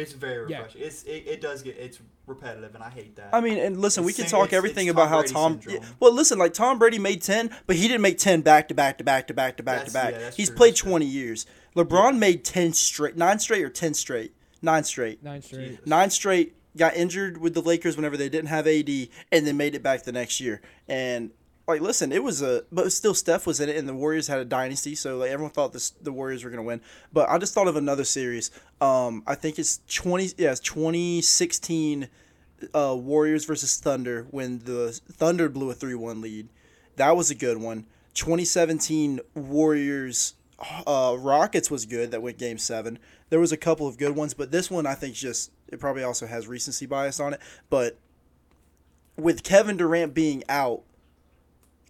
It's very Yeah. refreshing. It's it, it does get it's repetitive, and I hate that. I mean, and listen, we can same- talk it's- everything it's about Tom how Tom. syndrome. Well, listen, like Tom Brady made ten, but he didn't make ten back to back to back to back to back to back to back. yeah, He's true, played that's true. twenty years. LeBron made ten straight, nine straight or ten straight, nine straight, Nine straight. Jesus. nine straight. Got injured with the Lakers whenever they didn't have AD, and then made it back the next year. And like, listen, it was a, but still Steph was in it, and the Warriors had a dynasty, so like everyone thought this the Warriors were gonna win. But I just thought of another series. Um, I think it's twenty, yeah, it's twenty sixteen uh, Warriors versus Thunder when the Thunder blew a 3 1 lead. That was a good one. 2017 Warriors uh, Rockets was good. That went game seven. There was a couple of good ones, but this one I think just it probably also has recency bias on it. But with Kevin Durant being out,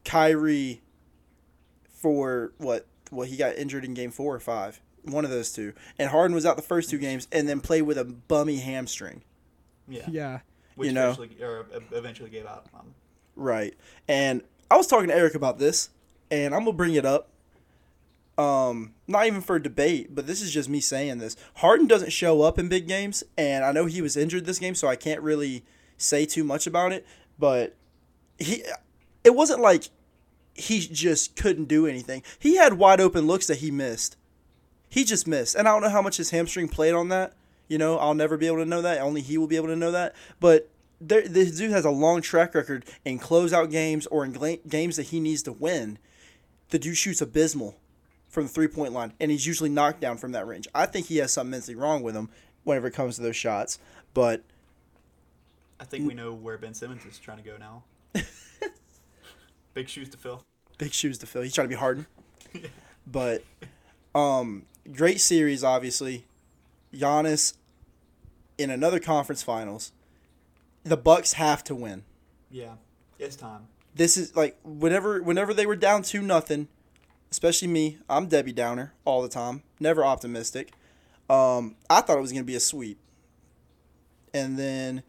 Kyrie for what what he got injured in game four or five, one of those two, and Harden was out the first two games, and then played with a bummy hamstring. Yeah. Yeah. Which You know. eventually, or eventually gave out. Um, Right. And I was talking to Eric about this, and I'm gonna bring it up. Um, not even for debate, but this is just me saying this. Harden doesn't show up in big games, and I know he was injured this game, so I can't really say too much about it. But he, it wasn't like he just couldn't do anything. He had wide open looks that he missed. He just missed, and I don't know how much his hamstring played on that. You know, I'll never be able to know that. Only he will be able to know that. But there, this dude has a long track record in closeout games or in gla- games that he needs to win. The dude shoots abysmal from the three point line, and he's usually knocked down from that range. I think he has something mentally wrong with him whenever it comes to those shots. But I think we know where Ben Simmons is trying to go now. Big shoes to fill. big shoes to fill. He's trying to be Harden. but um, great series, obviously. Giannis in another conference finals. The Bucks have to win. Yeah, it's time. This is like whenever whenever they were down two nothing, especially me. I'm Debbie Downer all the time. Never optimistic. Um, I thought it was gonna be a sweep, and then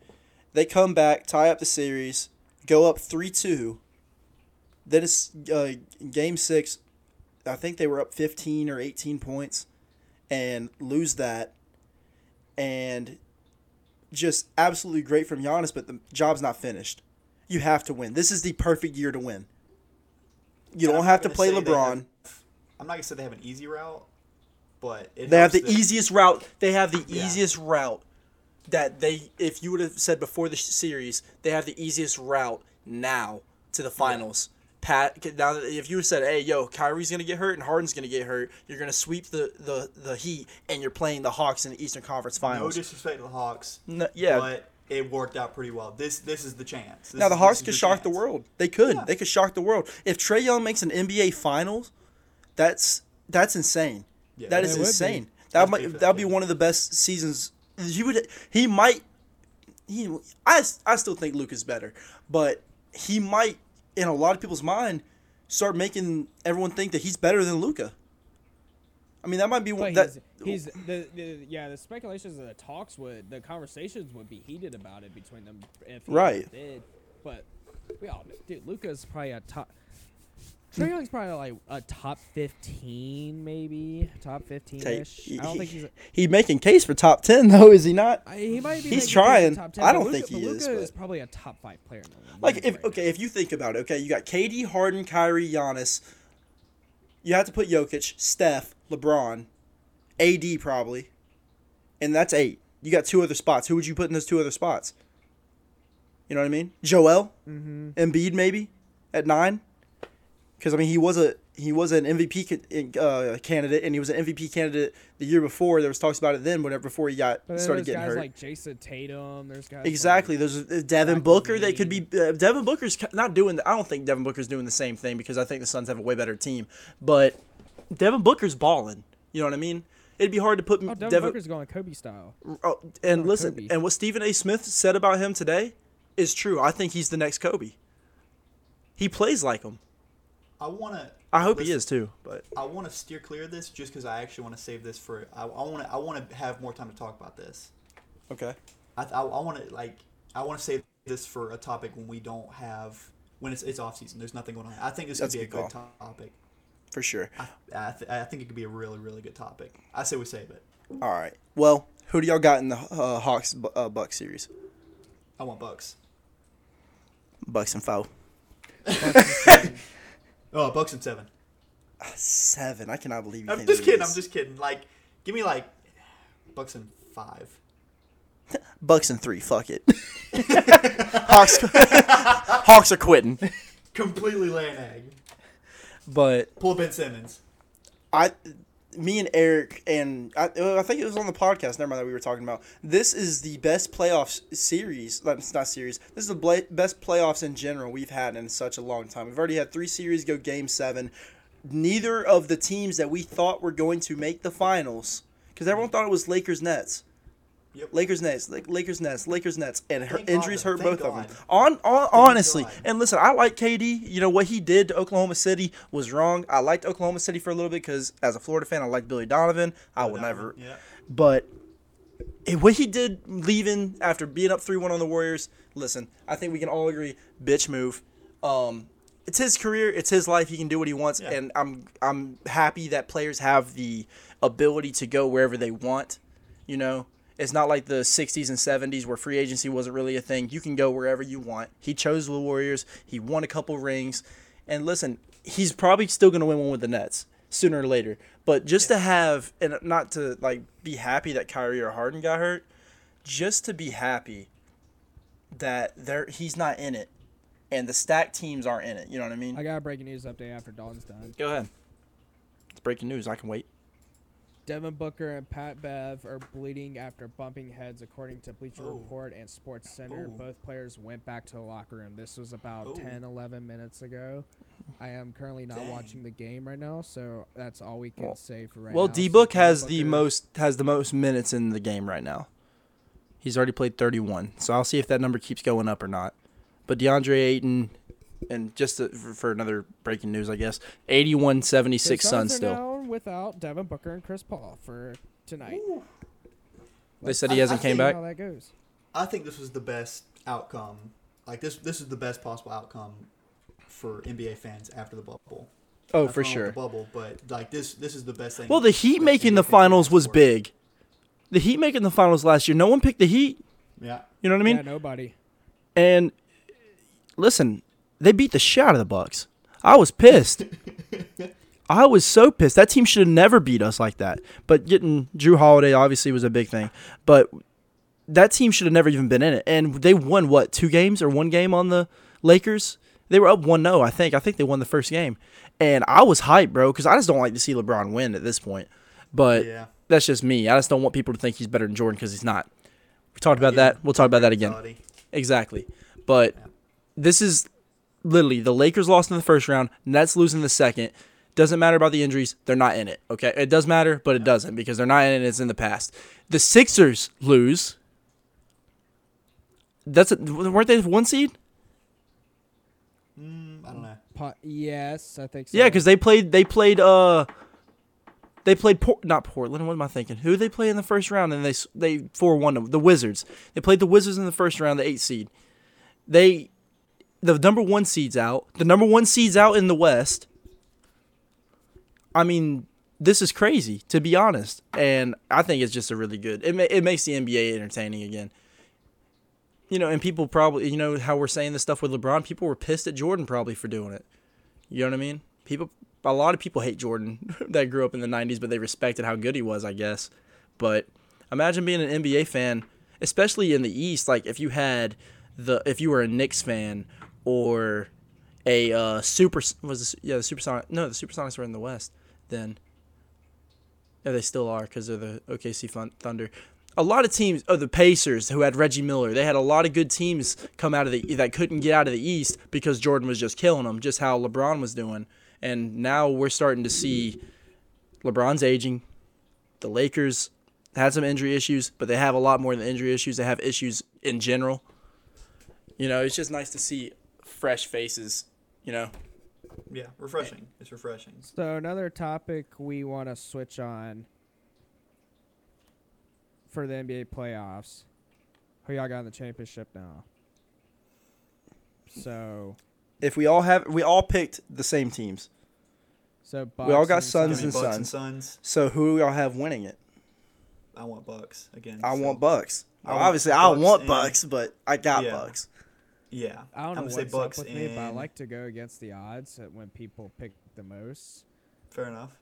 they come back, tie up the series, go up three two. Then it's uh, game six. I think they were up fifteen or eighteen points, and lose that, and just absolutely great from Giannis. But the job's not finished. You have to win. This is the perfect year to win. You don't have to play LeBron. have- I'm not gonna say they have an easy route, but it They have the that- easiest route. They have the Yeah. easiest route that they. If you would have said before the series, they have the easiest route now to the finals. Pat, now if you said, "Hey, yo, Kyrie's gonna get hurt and Harden's gonna get hurt," you're gonna sweep the the the Heat and you're playing the Hawks in the Eastern Conference Finals. No disrespect to the Hawks, No- yeah. but it worked out pretty well. This this is the chance. This now the Hawks could the shock the world. They could. Yeah. They could shock the world. If Trae Young makes an NBA Finals, that's that's insane. Yeah, that it is be. insane. That might that would be one of the best seasons. He would. He might. He. I. I still think Luke is better, but he might, in a lot of people's mind, start making everyone think that he's better than Luka. I mean, that might be one that. he's, he's the, the yeah the speculations and the talks would the conversations would be heated about it between them if he Right. did. But we all know, dude. Luka's probably a top. Trae Young's probably like a top fifteen, maybe top fifteen ish. I don't he- think he's. A, he making case for top ten though, is he not? I, he might be. He's making case for trying. Top 10, I don't Luka, think he but is, Luka but- is probably a top five player. In the Like if right okay, if you think about it, okay, you got KD, Harden, Kyrie, Giannis. You have to put Jokic, Steph, LeBron, AD probably, and that's eight. You got two other spots. Who would you put in those two other spots? You know what I mean? Joel, Mm-hmm. Embiid maybe at nine, because I mean he was a he was an MVP uh, candidate and he was an MVP candidate the year before. There was talks about it then, whenever before he got started there's getting guys hurt. like Jayson Tatum. There's guys Exactly. Like, There's uh, Devin Zach Booker. They could be uh, Devin Booker's not doing. The, I don't think Devin Booker's doing the same thing because I think the Suns have a way better team. But Devin Booker's balling. You know what I mean? It'd be hard to put oh, Devin, Devin. Booker's going Kobe style. oh, and listen, Kobe. and what Stephen A. Smith said about him today is true. I think he's the next Kobe. He plays like him. I want to. I hope he is too. But I want to steer clear of this just because I actually want to save this for. I want to. I want to have more time to talk about this. okay. I I, I want to like. I want to save this for a topic when we don't have when it's it's off season. There's nothing going on. I think this That's could be a good good call. topic. For sure. I I, th- I think it could be a really really good topic. I say we save it. All right. Well, who do y'all got in the uh, Hawks Bu- uh, Bucks series? I want Bucks. Bucks and foe. Oh, Bucks and seven. Ah, seven. I cannot believe you. I'm just kidding. this. I'm just kidding. Like, give me like Bucks and five. Bucks and three. Fuck it. Hawks. Hawks are quitting. Completely laying egg. But Pull up Ben Simmons. I, me and Eric and I, I think it was on the podcast. Never mind that we were talking about. This is the best playoffs series. It's not series. This is the bla- best playoffs in general we've had in such a long time. We've already had three series go Game Seven. Neither of the teams that we thought were going to make the finals, because everyone thought it was Lakers Nets. Yep. Lakers Nets, Lakers Nets, Lakers Nets, and her Thank injuries though. hurt Thank both of them. On, on honestly, God. and listen, I like KD. You know what he did to Oklahoma City was wrong. I liked Oklahoma City for a little bit because as a Florida fan, I liked Billy Donovan. I would never, Yeah. but what he did leaving after being up three one on the Warriors. Listen, I think we can all agree, bitch move. Um, it's his career, it's his life. He can do what he wants, Yeah. and I'm I'm happy that players have the ability to go wherever they want. You know, it's not like the '60s and '70s where free agency wasn't really a thing. You can go wherever you want. He chose the Warriors. He won a couple rings, and listen, he's probably still going to win one with the Nets sooner or later. But just to have and not to like be happy that Kyrie or Harden got hurt, just to be happy that there he's not in it, and the stacked teams aren't in it. You know what I mean? I got a breaking news update after Dawn's done. Go ahead. It's breaking news. I can wait. Devin Booker and Pat Bev are bleeding after bumping heads, according to Bleacher Oh. Report and Sports Center. Oh. Both players went back to the locker room. This was about Oh. 10, 11 minutes ago. I am currently not Dang. watching the game right now, so that's all we can Well- say for right well, now. Well, D Book Devin has the most has the most minutes in the game right now. He's already played 31, so I'll see if that number keeps going up or not. But DeAndre Ayton, and just to, for, for another breaking news, I guess, 81-76 Suns are still. Now without Devin Booker and Chris Paul for tonight. They said he I- hasn't I came think- back. How that goes? I think this was the best outcome. Like this, this is the best possible outcome for NBA fans after the bubble. Oh, Nothing for sure. The bubble, but like this, this is the best thing. Well, the Heat that making the NBA fans finals was for. big. The Heat making the finals last year. No one picked the Heat. Yeah, You know what I mean? yeah, nobody. And listen, they beat the shit out of the Bucks. I was pissed. I was so pissed. That team should have never beat us like that. But getting Jrue Holiday obviously was a big thing. But that team should have never even been in it. And they won what, two games or one game on the Lakers? They were up 1 0, I think. I think they won the first game. And I was hyped, bro, because I just don't like to see LeBron win at this point. But yeah. that's just me. I just don't want people to think he's better than Jordan because he's not. We talked about Yeah. that. We'll talk about that again. Exactly. But this is literally the Lakers lost in the first round, Nets losing the second. Doesn't matter about the injuries. They're not in it. Okay. It does matter, but it doesn't because they're not in it. It's in the past. The Sixers lose. That's a, weren't they one seed? Mm, I don't know. Po- yes, I think so. Yeah, because they played. They played. Uh, they played. Port, not Portland. What am I thinking? Who did they play in the first round? And they they four one them. The Wizards. They played the Wizards in the first round, the eight seed. They, the number one seeds out. The number one seeds out in the West. I mean, this is crazy to be honest, and I think it's just a really good. It ma- it makes the NBA entertaining again. You know, and people probably, you know, how we're saying this stuff with LeBron. People were pissed at Jordan probably for doing it. You know what I mean? People, a lot of people hate Jordan that grew up in the '90s, but they respected how good he was, I guess. But imagine being an NBA fan, especially in the East. Like if you had the, if you were a Knicks fan or a uh, super was this, yeah the Supersonics no the Supersonics were in the West then. Yeah, they still are because they're the OKC Fun- Thunder. A lot of teams, oh, the Pacers, who had Reggie Miller, they had a lot of good teams come out of the that couldn't get out of the East because Jordan was just killing them, just how LeBron was doing. And now we're starting to see LeBron's aging. The Lakers had some injury issues, but they have a lot more than injury issues. They have issues in general. You know, it's just nice to see fresh faces. You know, Yeah, refreshing. It's refreshing. So another topic we want to switch on for the NBA playoffs. Who y'all got in the championship now? So, if we all have, we all picked the same teams. so Bucks We all got and Suns and Bucks Suns. and Suns. So who do y'all have winning it? I want Bucks again. I so- want Bucks. I want Obviously, I want Bucks, but I got Yeah. Bucks. Yeah, I don't I'm know gonna say what's Bucks up with me, but I like to go against the odds at when people pick the most. Fair enough.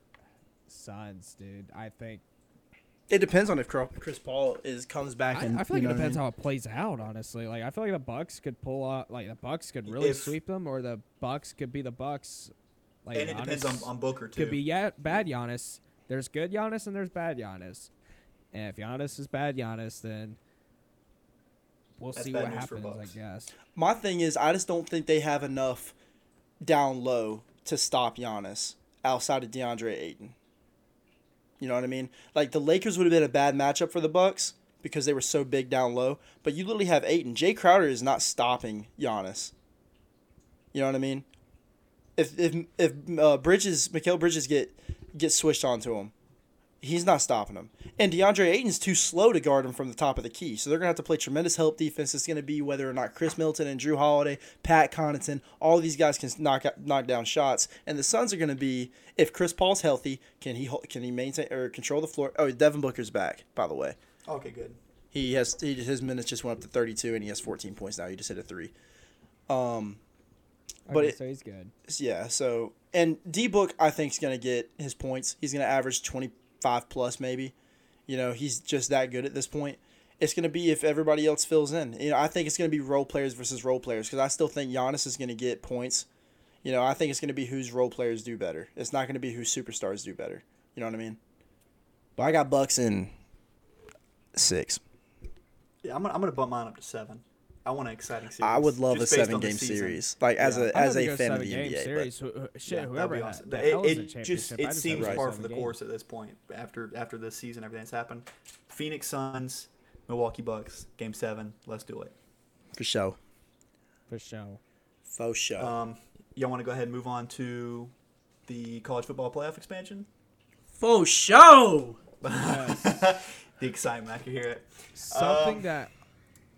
Suns, dude. I think. It depends on if Chris Paul is comes back. I, and I feel like it depends I mean? how it plays out. Honestly, like I feel like the Bucks could pull out, like the Bucks could really If- sweep them, or the Bucks could be the Bucks. Like and it depends on, on Booker too. Could be yeah, bad Giannis. There's good Giannis and there's bad Giannis. And if Giannis is bad Giannis, then we'll That's see what happens. I guess. My thing is, I just don't think they have enough down low to stop Giannis outside of DeAndre Ayton. You know what I mean? Like the Lakers would have been a bad matchup for the Bucks because they were so big down low. But you literally have Ayton. Jae Crowder is not stopping Giannis. You know what I mean? If if if uh, Bridges, Mikal Bridges get get switched onto him, he's not stopping him. And DeAndre Ayton's too slow to guard him from the top of the key. So they're gonna have to play tremendous help defense. It's gonna be whether or not Khris Middleton and Jrue Holiday, Pat Connaughton, all these guys can knock out, knock down shots. And the Suns are gonna be if Chris Paul's healthy, can he can he maintain or control the floor? Oh, Devin Booker's back, by the way. Okay, good. He has he, his minutes just went up to 32 and he has 14 points now. He just hit a 3. Um But Okay, it- so he's good. yeah, so and D Book I think is going to get his points. He's going to average 25 plus maybe. You know, he's just that good at this point. It's going to be if everybody else fills in. You know, I think it's going to be role players versus role players because I still think Giannis is going to get points. You know, I think it's going to be whose role players do better. It's not going to be whose superstars do better. You know what I mean? But I got Bucks in six. Yeah, I'm gonna, I'm gonna bump mine up to seven. I want an exciting series. I would love just a seven game series, like as Yeah. a I'd as a fan of the seven-game NBA. Series. Who- who- shit, Yeah, that'd whoever be awesome. the It, it just it just seems have to go par for the games. course at this point. After after this season, everything's happened. Phoenix Suns, Milwaukee Bucks, Game Seven. Let's do it. For sure. for sure. For sure. Um, y'all want to go ahead and move on to the college football playoff expansion? For sure. the excitement, I can hear it. Something Um, that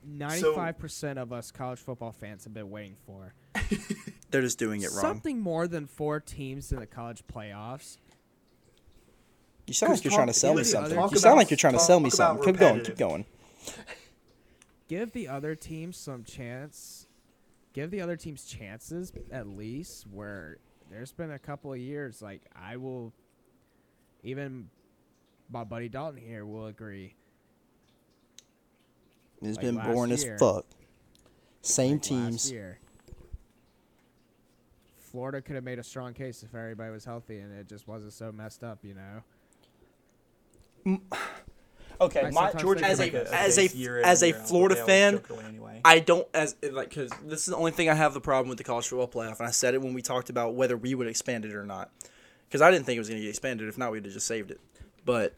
ninety-five percent of us college football fans have been waiting for. They're just doing it wrong. Something more than four teams in the college playoffs. You sound like you're trying to sell me something. You sound like you're trying to sell me something. Keep going. Keep going. Give the other teams some chance. Give the other teams chances at least. Where there's been a couple of years, like I will, even my buddy Dalton here will agree. It's Like been last boring as fuck. Same like last teams. year. Florida could have made a strong case if everybody was healthy and it just wasn't so messed up, you know. Okay, I my- sometimes think as a a as a year as and a year out, but Florida fan, anyway. I don't as like because this is the only thing I have the problem with the college football playoff, and I said it when we talked about whether we would expand it or not, because I didn't think it was going to get expanded. If not, we'd have just saved it. But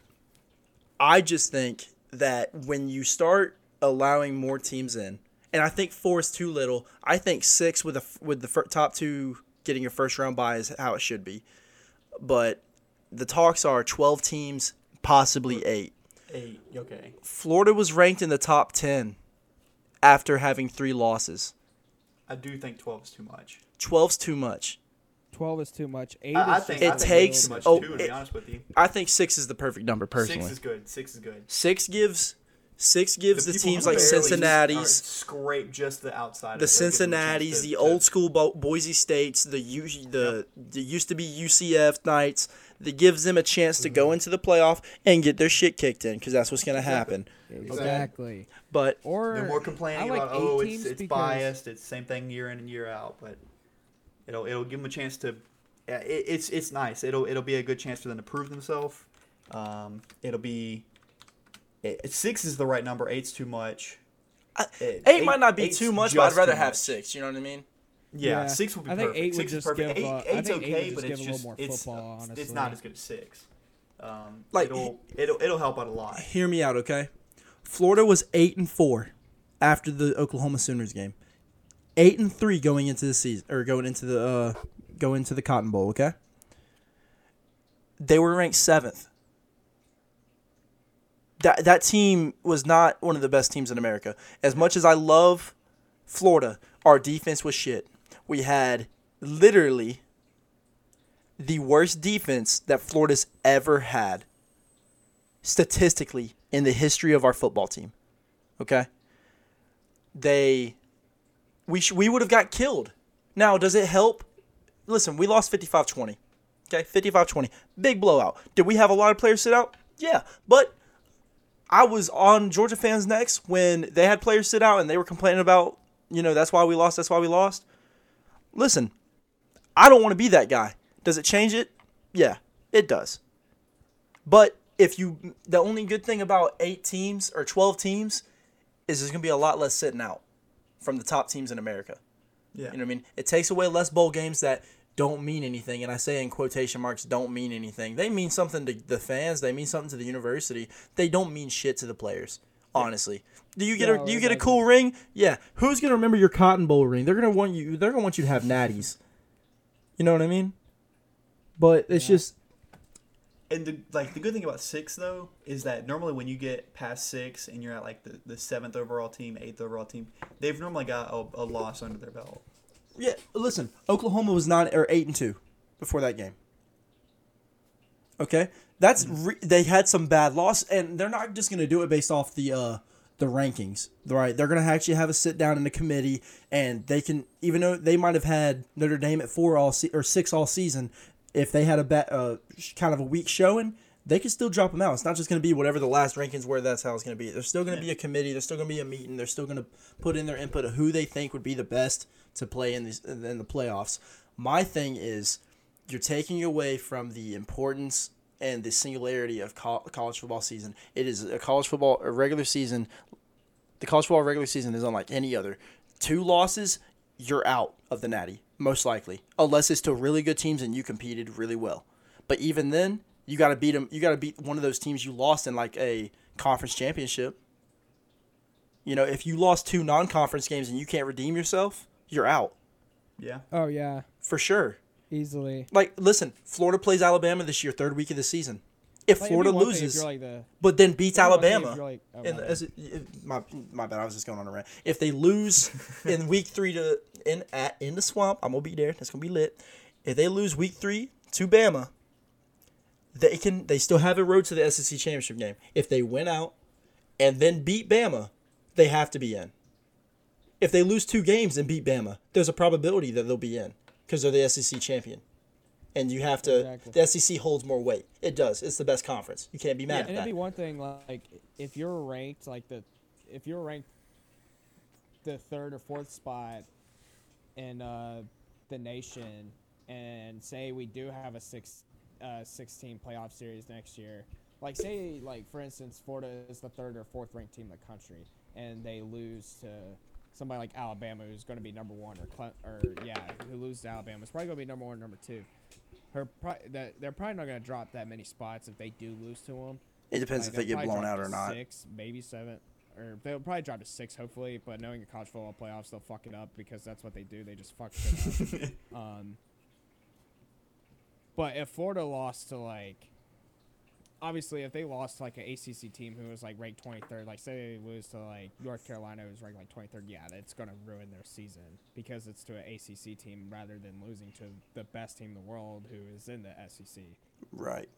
I just think that when you start allowing more teams in, and I think four is too little. I think six with the with the fir- top two getting your first round bye is how it should be. But the talks are twelve teams, possibly eight. Eight. Okay. Florida was ranked in the top 10 after having three losses. I do think twelve is too much. 12's too much. Twelve is too much. Eight I, I is think It I takes- much oh, too. To be honest with you, I think six is the perfect number, personally. six is good. Six is good. Six gives six gives the, people teams like barely Cincinnati's, scrape just the outside. the of it. They'll give them a chance Cincinnati's, to- the old school Bo- Boise States, the U, the the used to be UCF Knights. That gives them a chance to Mm-hmm. go into the playoff and get their shit kicked in because that's what's gonna happen. exactly. But Or They're more complaining like about oh it's it's biased. It's same thing year in and year out, but it'll it'll give them a chance to. Yeah, it, it's it's nice. It'll it'll be a good chance for them to prove themselves. Um, it'll be. It, six is the right number. Eight's too much. I- It- eight, might not be too much, but I'd rather have much. six. You know what I mean? Yeah, Yeah. six would be I think perfect. eight would six is just perfect. give, Eight, I eight's think eight would okay, just but give it's a little just more it's football, it's not as good as six. Um, Like- it'll it'll it'll help out a lot. Hear me out, okay? Florida was eight and four after the Oklahoma Sooners game. Eight and three going into the season or going into the uh going into the Cotton Bowl, okay? They were ranked seventh. That that team was not one of the best teams in America. As much as I love Florida, our defense was shit. We had literally the worst defense that Florida's ever had statistically in the history of our football team. Okay? They we sh- we would have got killed. Now, does it help? Listen, we lost 55-20. Okay? 55-20. Big blowout. Did we have a lot of players sit out? Yeah. But I was on Georgia fans' next when they had players sit out and they were complaining about, you know, that's why we lost, that's why we lost. Listen, I don't want to be that guy. Does it change it? Yeah, it does. But if you, the only good thing about eight teams or 12 teams is there's going to be a lot less sitting out from the top teams in America. Yeah. You know what I mean? It takes away less bowl games that don't mean anything. And I say in quotation marks, don't mean anything. They mean something to the fans, they mean something to the university. They don't mean shit to the players. Honestly, do you get No, a do you get a cool ring? Yeah. Who's gonna remember your Cotton Bowl ring? They're gonna want you. They're gonna want you to have natties. You know what I mean? But it's Yeah. just And the like the good thing about six though is that normally when you get past six and you're at like the, the seventh overall team, eighth overall team, they've normally got a, a loss under their belt. Yeah. Listen, Oklahoma was nine or eight and two before that game. Okay, that's re- they had some bad loss, and they're not just gonna do it based off the uh the rankings, right? They're gonna actually have a sit down in the committee, and they can even though they might have had Notre Dame at four all se- or six all season, if they had a bet uh kind of a weak showing. They can still drop them out. It's not just going to be whatever the last rankings were. That's how it's going to be. There's still going to be a committee. There's still going to be a meeting. They're still going to put in their input of who they think would be the best to play in these in the playoffs. My thing is, you're taking away from the importance and the singularity of col- college football season. It is a college football a regular season. The college football regular season is unlike any other. Two losses, you're out of the Natty most likely, unless it's to really good teams and you competed really well. But even then, you got to beat them. You got to beat one of those teams you lost in like a conference championship. You know, if you lost two non-conference games and you can't redeem yourself, you're out Yeah. Oh yeah, for sure. easily. Like, listen, Florida plays Alabama this year, third week of the season. If Like, Florida one if loses, like the but then beats it'd be one thing if Alabama, like- oh, and my bad. as it, if- my my bad, I was just going on a rant. If they lose in week three to in at in the swamp, I'm gonna be there. That's gonna be lit. If they lose week three to Bama, they can they still have a road to the SEC championship game. If they win out and then beat Bama, they have to be in. If they lose two games and beat Bama, there's a probability that they'll be in because they're the SEC champion. And you have to. Exactly. The SEC holds more weight. It does. It's the best conference. You can't be mad Yeah, at and that. it'd be one thing like if you're ranked like the if you're ranked the third or fourth spot in uh, the nation, and say we do have a six uh, 16 playoff series next year. Like say like for instance, Florida is the third or fourth ranked team in the country, and they lose to somebody like Alabama, who's going to be number one, or Cle- or yeah, who loses to Alabama, it's probably going to be number one, or number two. Her pro- that they're probably not going to drop that many spots if they do lose to them. It depends Like, if they get blown out or not. Six, maybe seven, or they'll probably drop to six, hopefully. But knowing the college football playoffs, they'll fuck it up because that's what they do. They just fuck shit up. um, but if Florida lost to like, obviously, if they lost to like an ACC team who was like ranked 23rd, like say they lose to like North Carolina who's ranked like 23rd, yeah, that's gonna ruin their season because it's to an ACC team rather than losing to the best team in the world who is in the SEC. Right.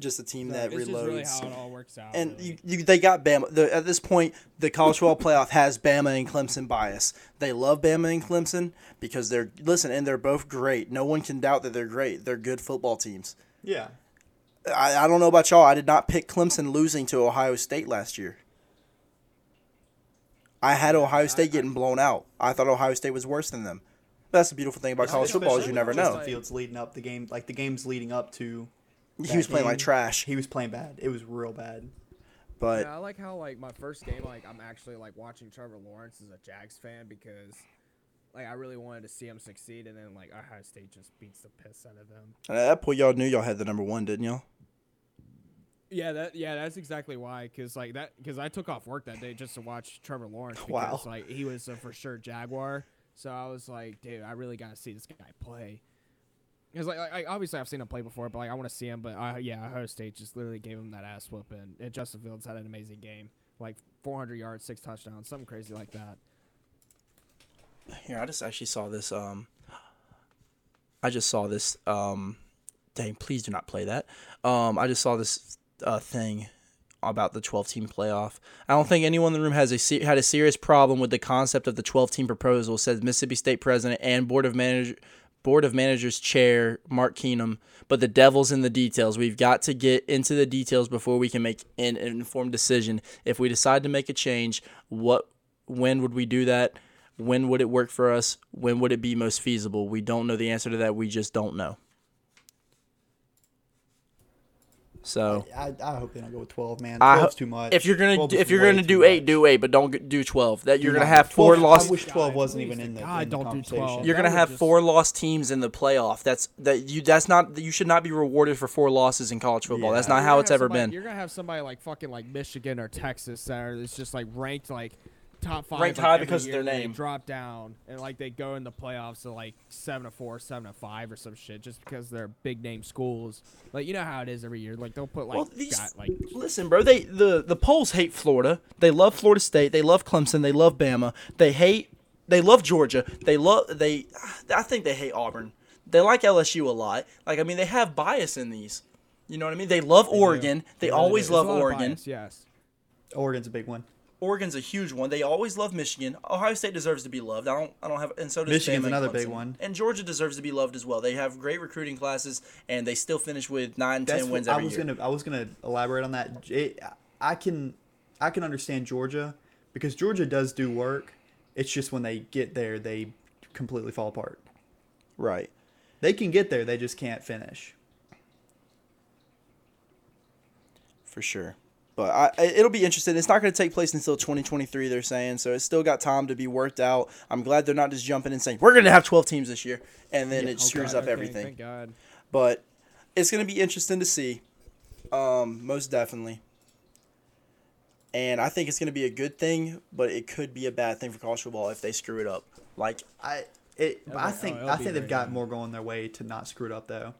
Just a team So that it's reloads. just really how it all works out. and really. you, you, they got Bama. The, at this point, the college football playoff has Bama and Clemson bias. They love Bama and Clemson because they're listen, and they're both great. No one can doubt that they're great. They're good football teams. Yeah. I, I don't know about y'all. I did not pick Clemson losing to Ohio State last year. I had Ohio State getting blown out. I thought Ohio State was worse than them. But that's the beautiful thing about college football is you never know. Justin Fields leading up the game, like the games leading up to. He was playing like trash. He was playing bad. It was real bad. But yeah, I like how like my first game, like I'm actually like watching Trevor Lawrence as a Jags fan because like I really wanted to see him succeed, and then like Ohio State just beats the piss out of them. at that point, y'all knew y'all had the number one, didn't y'all? Yeah, that yeah, that's exactly why. Cause like that, cause I took off work that day just to watch Trevor Lawrence because Wow. like he was a for sure Jaguar. So I was like, dude, I really gotta see this guy play. Because like, like obviously I've seen him play before, but like I want to see him. But uh, yeah, Ohio State just literally gave him that ass whooping. And Justin Fields had an amazing game, like 400 yards, six touchdowns, something crazy like that. Here, I just actually saw this. Um, I just saw this. Um, dang, please do not play that. Um, I just saw this uh, thing about the 12 team playoff. I don't think anyone in the room has a se- had a serious problem with the concept of the 12 team proposal. Says Mississippi State president and board of manager. Board of Managers Chair Mark Keenum, but the devil's in the details. We've got to get into the details before we can make an informed decision. If we decide to make a change, what, when would we do that? When would it work for us? When would it be most feasible? We don't know the answer to that. We just don't know. So I, I hope they don't go with twelve, man. I 12's too much. if you're gonna do, if you're gonna do eight, much. do eight, but don't do twelve. That you're Do gonna not. have four 12 lost. I wish twelve God, wasn't even in to the, God, in the don't do 12. You're That gonna have just- four lost teams in the playoff. That's that you. That's not you should not be rewarded for four losses in college football. That's not You're how it's ever somebody- been. You're gonna have somebody like fucking like Michigan or Texas that are it's just like ranked like top five, Ranked like, high because of their year, they name. drop down and like they go in the playoffs to like seven to four, seven to five or some shit just because they're big name schools. Like you know how it is every year. Like they'll put like Well, these got, like listen, bro. They the the polls hate Florida. They love Florida State. They love Clemson. They love Bama. They hate. They love Georgia. They love. They. I think they hate Auburn. They like LSU a lot. Like I mean, they have bias in these. You know what I mean? They love Oregon. They really always do. There's a love Oregon. bias, yes. Oregon's a big one. Oregon's a huge one. They always love Michigan. Ohio State deserves to be loved. I don't. I don't have. And so does Michigan's Bama and another big one. And Georgia deserves to be loved as well. They have great recruiting classes, and they still finish with nine, That's ten what wins I was year. gonna I was gonna elaborate on that. It, I can I can understand Georgia because Georgia does do work. It's just when they get there, they completely fall apart. Right. They can get there, they just can't finish. for sure. But I, it'll be interesting. It's not going to take place until 2023. They're saying so. It's still got time to be worked out. I'm glad they're not just jumping and saying we're going to have 12 teams this year, and then it screws God, up okay, everything. Thank God. But it's going to be interesting to see, um, most definitely. And I think it's going to be a good thing, but it could be a bad thing for college football if they screw it up. Like I it I think oh, I think they've got more going their way to not screw it up though.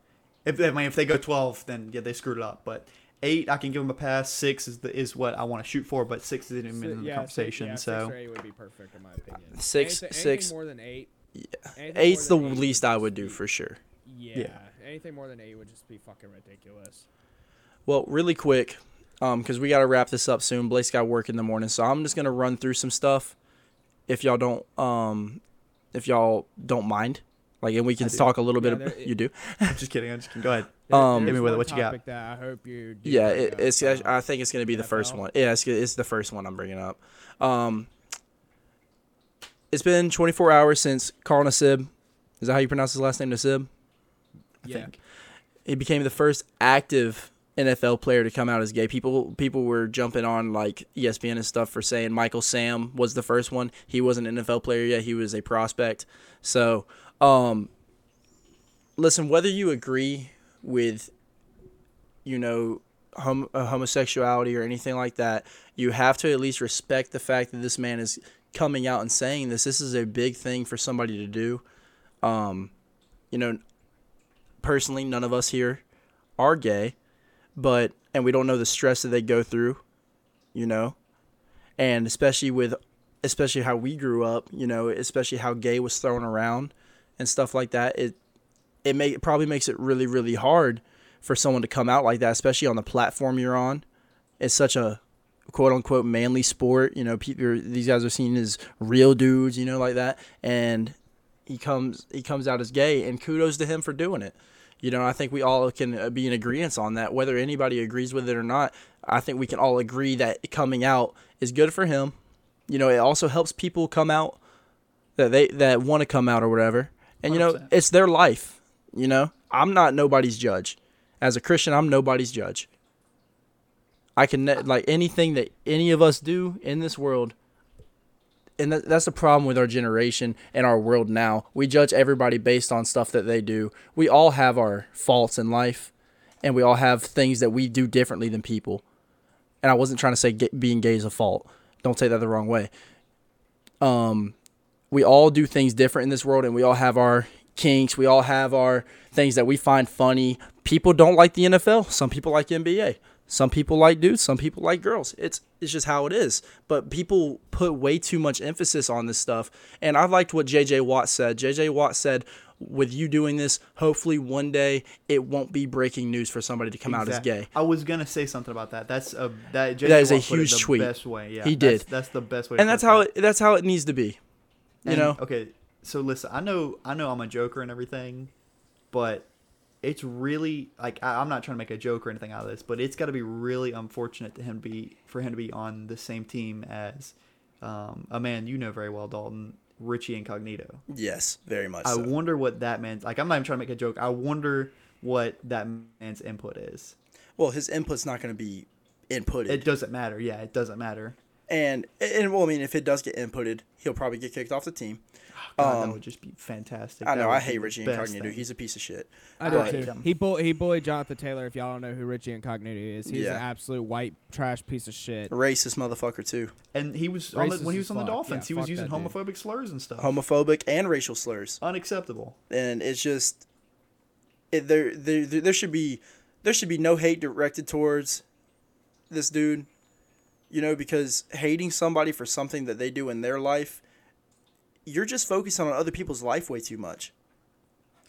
If I mean if they go 12, then yeah, they screwed it up. But eight, I can give them a pass. Six is the, is what I want to shoot for, but six isn't even in the yeah, conversation. Six, so six or eight would be perfect in my opinion. Six- anything, six- anything more than eight. yeah, anything eight's the eight least I would do be- for sure. Yeah, anything more than eight would just be fucking ridiculous. Well, really quick, um, because we got to wrap this up soon. Blake's got work in the morning, so I'm just gonna run through some stuff. If y'all don't, um, if y'all don't mind, like, and we can talk a little Yeah, bit. there- Of, you do? I'm just kidding. I'm just kidding. Go ahead. There- Um, there's Hit me with it. What you got? topic That I hope you. Do Yeah, it, it's. um, I think it's gonna be the first one. Yeah, it's, it's the first one I'm bringing up. Um, it's been 24 hours since Carl Nassib. Is that how you pronounce his last name, Nassib? I yeah. think. he became the first active NFL player to come out as gay. People people were jumping on like ESPN and stuff for saying Michael Sam was the first one. He wasn't an NFL player yet. He was a prospect. So, um listen, whether you agree with you know hom- uh, homosexuality or anything like that, you have to at least respect the fact that this man is coming out and saying this. This is a big thing for somebody to do. Um you know, personally, none of us here are gay, but and we don't know the stress that they go through, you know, and especially with especially how we grew up, you know, especially how gay was thrown around and stuff like that. It it may it probably makes it really really hard for someone to come out like that, especially on the platform you're on. It's such a quote unquote manly sport. You know, people these guys are seen as real dudes, you know, like that, and he comes he comes out as gay, and kudos to him for doing it. You know, I think we all can uh, be in agreement on that. Whether anybody agrees with it or not, I think we can all agree that coming out is good for him. You know, it also helps people come out that they that want to come out or whatever. And you know, 100%. it's their life. You know, I'm not nobody's judge. As a Christian, I'm nobody's judge. I can ne- like anything that any of us do in this world and that, that's the problem with our generation and our world now. We judge everybody based on stuff that they do. We all have our faults in life, and we all have things that we do differently than people. And I wasn't trying to say get, being gay is a fault. Don't take that the wrong way. Um, we all do things different in this world, and we all have our kinks. We all have our things that we find funny. People don't like the NFL. Some people like NBA. Some people like dudes. Some people like girls. It's it's just how it is. But people put way too much emphasis on this stuff. And I liked what JJ Watt said. JJ Watt said, "With you doing this, hopefully one day it won't be breaking news for somebody to come out as gay." I was gonna say something about that. That's a that. That is a Watt it huge the tweet. Best way, yeah. He that's- did. That's the best way. And that's how it, that's how it needs to be. You know, Okay, so listen, I know I know I'm a joker and everything, but it's really like I, I'm not trying to make a joke or anything out of this, but it's got to be really unfortunate to him be for him to be on the same team as um, a man you know very well, Dalton Richie Incognito. yes, very much. I so. wonder what that man's like. I'm not even trying to make a joke. I wonder what that man's input is. well, his input's not going to be input. It doesn't matter. Yeah, it doesn't matter. And and well, I mean, if it does get inputted, he'll probably get kicked off the team. God, Um, that would just be fantastic. I know I hate Richie Incognito. thing. He's a piece of shit. I do But- too. him. He bull he bullied Jonathan Taylor. If y'all don't know who Richie Incognito is, he's Yeah. an absolute white trash piece of shit. Racist motherfucker too. and he was on the, when he was on the fuck. Dolphins. Yeah, he was using that dude. homophobic slurs and stuff. Homophobic and racial slurs. Unacceptable. and it's just it, there, there there there should be there should be no hate directed towards this dude you know because hating somebody for something that they do in their life you're just focusing on other people's life way too much.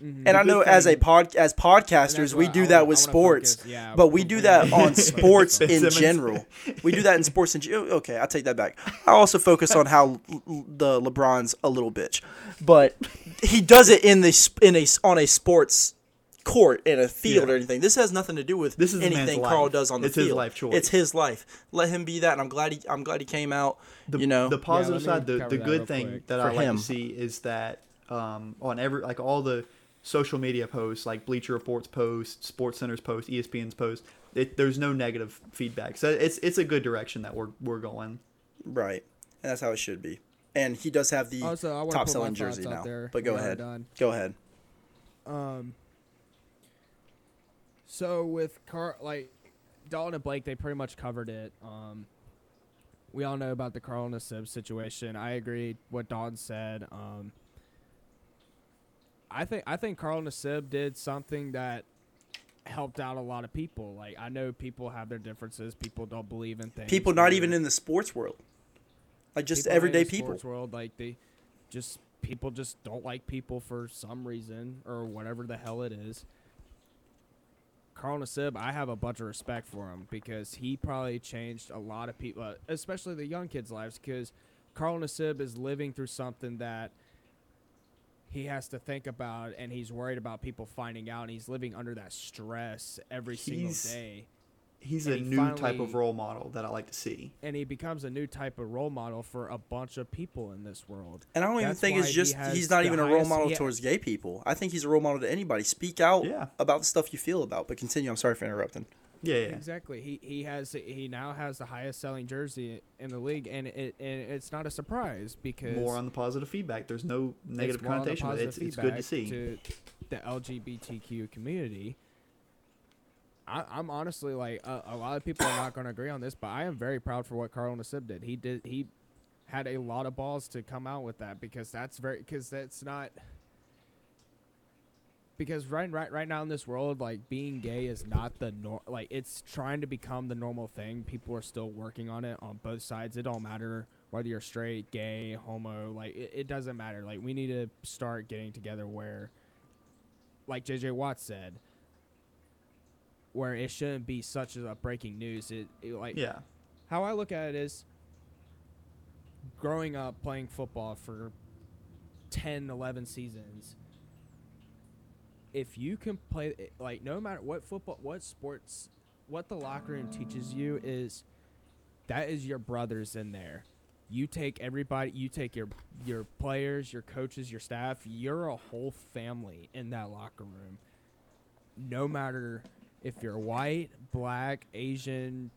And I know as a pod as podcasters we do I that wanna- with sports yeah, but we do that on sports in general. We do that in sports in gen- oh, okay I take that back. I also focus on how the LeBron's a little bitch but he does it in the sp- in a on a sports court in a field Yeah. or anything. This has nothing to do with This is anything Carl life. does on the It's his field. life choice. It's his life. Let him be that. And I'm glad he I'm glad he came out. The, you know, the positive let me side, the, the good thing quick. that For I like him. to see is that um, on every like all the social media posts, like Bleacher Reports posts, SportsCenter's posts, E ESPN's post, it, there's no negative feedback. So it's it's a good direction that we're we're going. right, and that's how it should be. And he does have the Also, top selling jersey out now. there But go when ahead, go ahead. Um. So with Car like Dalton and Blake, they pretty much covered it. Um. We all know about the Carl Nassib situation. I agree what Don said. Um. I think I think Carl Nassib did something that helped out a lot of people. Like I know people have their differences. People don't believe in things. People not even in the sports world, like just people everyday people. sports world like they just people just don't like people for some reason or whatever the hell it is Carl Nassib, I have a bunch of respect for him because he probably changed a lot of people, especially the young kids' lives. Because Carl Nassib is living through something that he has to think about, and he's worried about people finding out. And he's living under that stress every single day. He's And a he new type of role model that I like to see. and he becomes a new type of role model for a bunch of people in this world. And I don't even think why it's just has he's not the even a role model he- towards gay people. I think he's a role model to anybody. Speak out Yeah. about the stuff you feel about. But continue. I'm sorry for interrupting. Yeah, yeah. Exactly. He he has he now has the highest selling jersey in the league, and it and it's not a surprise because More on the positive feedback. There's no negative more the connotation. with it. It's, it's good to see. to the LGBTQ community. I, I'm honestly like a, a lot of people are not going to agree on this, but I am very proud for what Carl Nassib did. He did he had a lot of balls to come out with that because that's very because that's not because right right right now in this world like being gay is not the nor like it's trying to become the normal thing. People are still working on it on both sides. It don't matter whether you're straight gay homo like it, it doesn't matter. Like we need to start getting together where like J.J. Watt said where it shouldn't be such a breaking news it, it like Yeah. how I look at it is growing up playing football for 10, 11 seasons. If you can play eh, like no matter what football, what sports, what the locker room teaches you is that is your brothers in there. You take everybody, you take your your players, your coaches, your staff, you're a whole family in that locker room. No matter if you're white, black, Asian,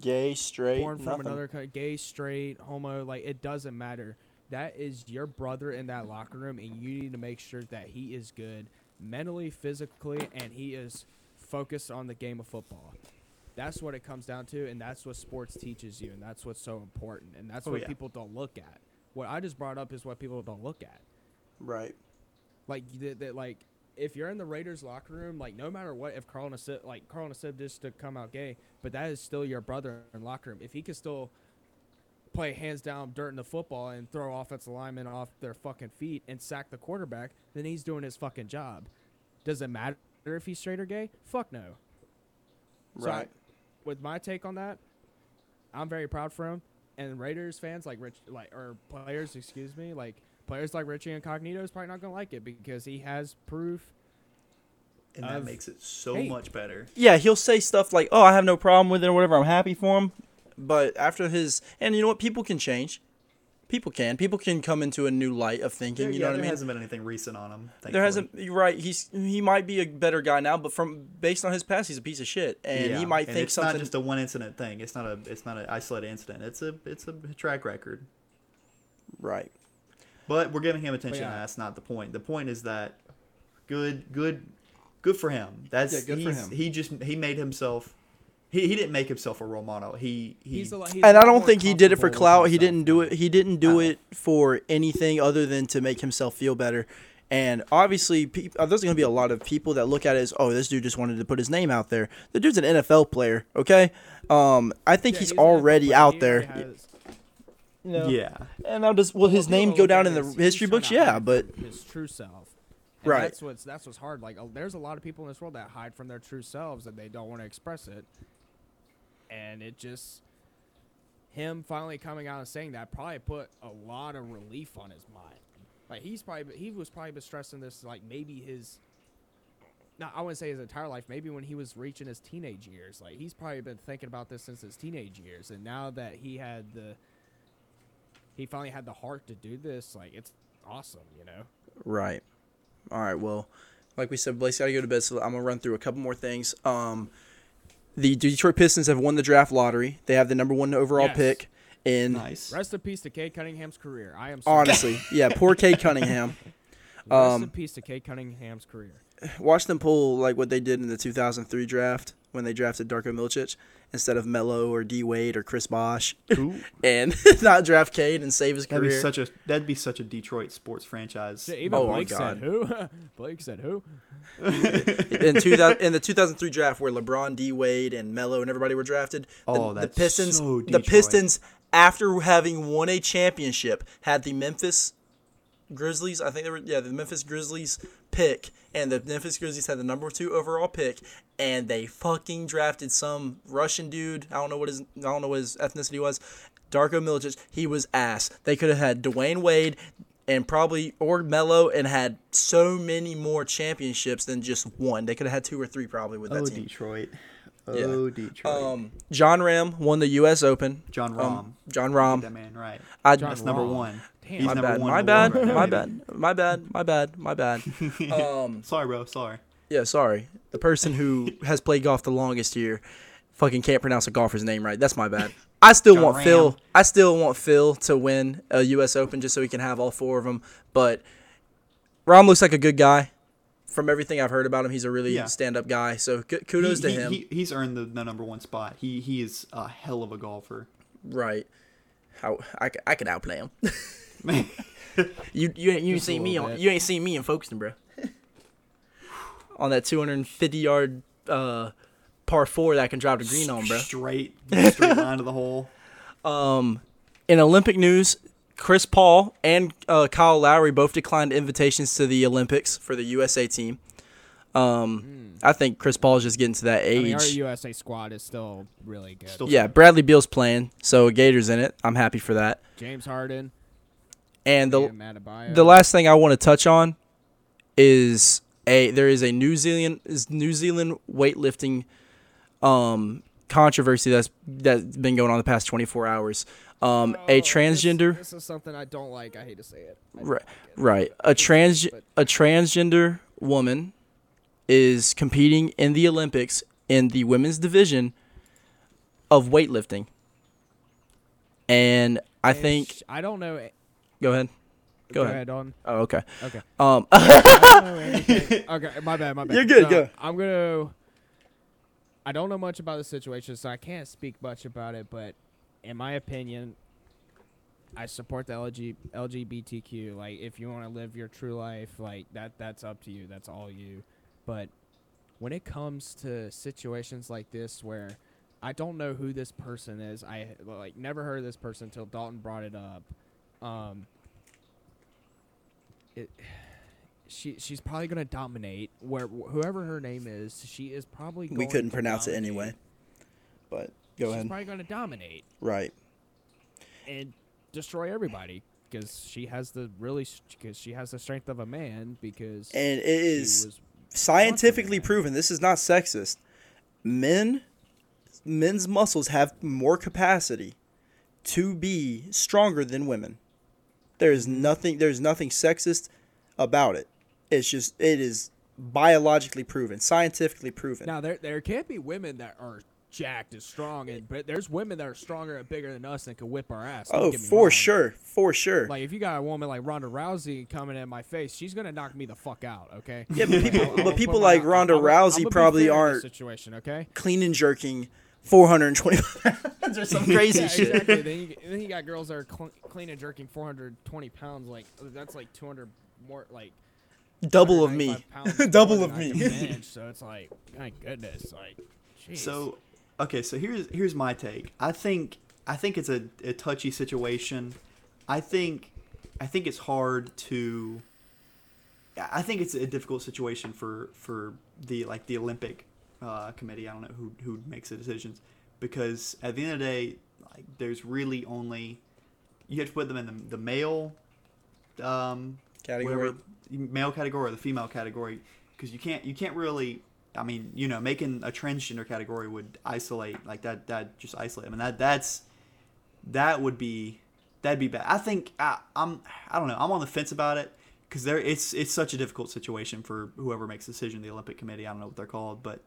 Gay, straight, born from nothing. another country, gay, straight, homo, like it doesn't matter. That is your brother in that locker room, and you need to make sure that he is good mentally, physically, and he is focused on the game of football. That's what it comes down to, and that's what sports teaches you, and that's what's so important, and that's Oh, what yeah. people don't look at. What I just brought up is what people don't look at. Right. Like that, that like if you're in the Raiders locker room, like no matter what, if Carl Nassib, like Carl Nassib just to come out gay, but that is still your brother in locker room. If he could still play hands down dirt in the football and throw offensive linemen off their fucking feet and sack the quarterback, then he's doing his fucking job. Does it matter if he's straight or gay? Fuck no. So I- Right. with my take on that, I'm very proud for him. And Raiders fans like Rich, like or players, excuse me, like players like Richie Incognito is probably not gonna like it because he has proof. And that Of- makes it so Hey. much better. yeah, he'll say stuff like, "Oh, I have no problem with it" or whatever. I'm happy for him. But after his, and you know what, people can change. people can. People can come into a new light of thinking. you know yeah, what I mean? there hasn't been anything recent on him. There hasn't. You're right. He's he might be a better guy now, but from based on his past, he's a piece of shit, and Yeah, he might and think it's something. not just a one incident thing. It's not a it's not an isolated incident. It's a it's a track record. right. But we're giving him attention. yeah. and That's not the point. The point is that good good good for him. That's Yeah, good for him. He just he made himself. He, he didn't make himself a role model. He he. He's a, lot- he's And I don't think he did it for clout. He didn't do it. He didn't do it for anything other than to make himself feel better. And obviously, peop uh, there's going to be a lot of people that look at it as, oh, this dude just wanted to put his name out there. The dude's an NFL player, okay? Um, I think Yeah, he's an NFL already out He there. has- You know? yeah. And now does will his Well, name go down in the as history books? Yeah, but his true self. And Right. That's what's that's what's hard. Like, uh, there's a lot of people in this world that hide from their true selves and they don't want to express it. And it just him finally coming out and saying that probably put a lot of relief on his mind. Like he's probably he was probably been stressing this like maybe his. No, I wouldn't say his entire life. Maybe when he was reaching his teenage years, like he's probably been thinking about this since his teenage years, and now that he had the, he finally had the heart to do this. Like it's awesome, you know. Right. All right. Well, like we said, Blake's got to go to bed, so I'm gonna run through a couple more things. Um, the Detroit Pistons have won the draft lottery. They have the number one overall Yes. pick. In Nice. Rest in peace to Cade Cunningham's career. I am sorry. honestly, yeah, poor Cade Cunningham. Rest um, in peace to Cade Cunningham's career. Watch them pull like what they did in the 2003 draft when they drafted Darko Milicic instead of Melo or D Wade or Chris Bosh, and not draft Cade and save his that'd be such a that'd be such a Detroit sports franchise. Yeah, Even Oh, my Blake God. said who? Blake said who? in 2000, in the 2003 draft where LeBron, D Wade, and Melo and everybody were drafted. The, Oh, the that's Pistons. so the Pistons, after having won a championship, had the Memphis Grizzlies. I think they were yeah the Memphis Grizzlies pick, and the Memphis Grizzlies had the number two overall pick, and they fucking drafted some Russian dude. I don't know what his I don't know what his ethnicity was. Darko Milicic. He was ass. They could have had Dwyane Wade. And probably or Melo and had so many more championships than just one. They could have had two or three probably with that Oh team. Detroit. Yeah. Oh Detroit. Um, Jon Rahm won the U.S. Open. John Um, Jon Rahm. that man right. I, That's number one. Damn. He's my bad. My bad. world right now, My bad. My bad. My bad. My bad. Um, Sorry, bro. Sorry. yeah, sorry. The person who has played golf the longest here fucking can't pronounce a golfer's name right. That's my bad. I still John want Rahm. Phil. I still want Phil to win a U.S. Open just so he can have all four of them. But Rahm looks like a good guy. From everything I've heard about him, he's a really Yeah. stand-up guy. So k- kudos He- to he- him. he- he's earned the, the number one spot. He he is a hell of a golfer. right. How I, c- I could outplay him. Man, You you ain't you ain't Just a seen me on bit. you ain't seen me in Folkestone, bro. on that 250 yard uh, par four that I can drive to green on, bro. straight straight line to the hole. Um, in Olympic news, Chris Paul and uh, Kyle Lowry both declined invitations to the Olympics for the USA team. Um, I think Chris Paul is just getting to that Hmm. I mean, our age. USA squad is still really good. Still- yeah, Bradley Beal's playing, so Gators in it. I'm happy for that. James Harden, And the the last thing I want to touch on is a there is a New Zealand is New Zealand weightlifting um controversy that's that's been going on the past 24 hours. Um Oh, a transgender This, is something I don't like. I hate to say it. Right, like it. right a trans But- a transgender woman is competing in the Olympics in the women's division of weightlifting. And I And think sh- I don't know. Go ahead. Go, ahead. on. Oh, okay. Okay. Um know. Okay, my bad, my bad. You're good, So, go. I'm gonna. I don't know much about the situation, so I can't speak much about it. But in my opinion, I support the LG, LGBTQ. Like, if you want to live your true life, like that, that's up to you. That's all you. But when it comes to situations like this, where I don't know who this person is, I like never heard of this person until Dalton brought it up. Um, it she she's probably gonna dominate where whoever her name is she is probably we couldn't to pronounce it dominate. anyway. But go she's ahead. probably gonna dominate Right. and destroy everybody because she has the really because she has the strength of a man because And it is scientifically proven. This is not sexist. Men men's muscles have more capacity to be stronger than women. There's nothing. There's nothing sexist about it. It's just it is biologically proven, scientifically proven. Now there there can't be women that are jacked and strong, and but there's women that are stronger and bigger than us that can whip our ass. oh, for wrong. sure, for sure. Like if you got a woman like Ronda Rousey coming in my face, she's gonna knock me the fuck out. Okay. yeah, but people, I'll- I'll but put people like I'll- Ronda I'll- I'll Rousey probably fair in this aren't situation. Okay. clean and jerking 420 pounds or some crazy Yeah, shit. exactly. then, you, then you got girls that are cl- clean and jerking 420 pounds. Like oh, that's like 200 more. Like Double of me. Double of me. can bench, so it's like, my goodness, like, jeez. So, okay, so here's here's my take. I think I think it's a, a touchy situation. I think I think it's hard to. I think it's a difficult situation for for the like the Olympic uh, committee. I don't know who who makes the decisions because at the end of the day, like there's really only you have to put them in the, the male um, Category. whatever, male category or the female category because you can't you can't really I mean you know making a transgender category would isolate like that that just isolate I mean, that that's that would be that'd be bad I think I, I'm I don't know I'm on the fence about it because there it's it's such a difficult situation for whoever makes the decision the Olympic committee I don't know what they're called but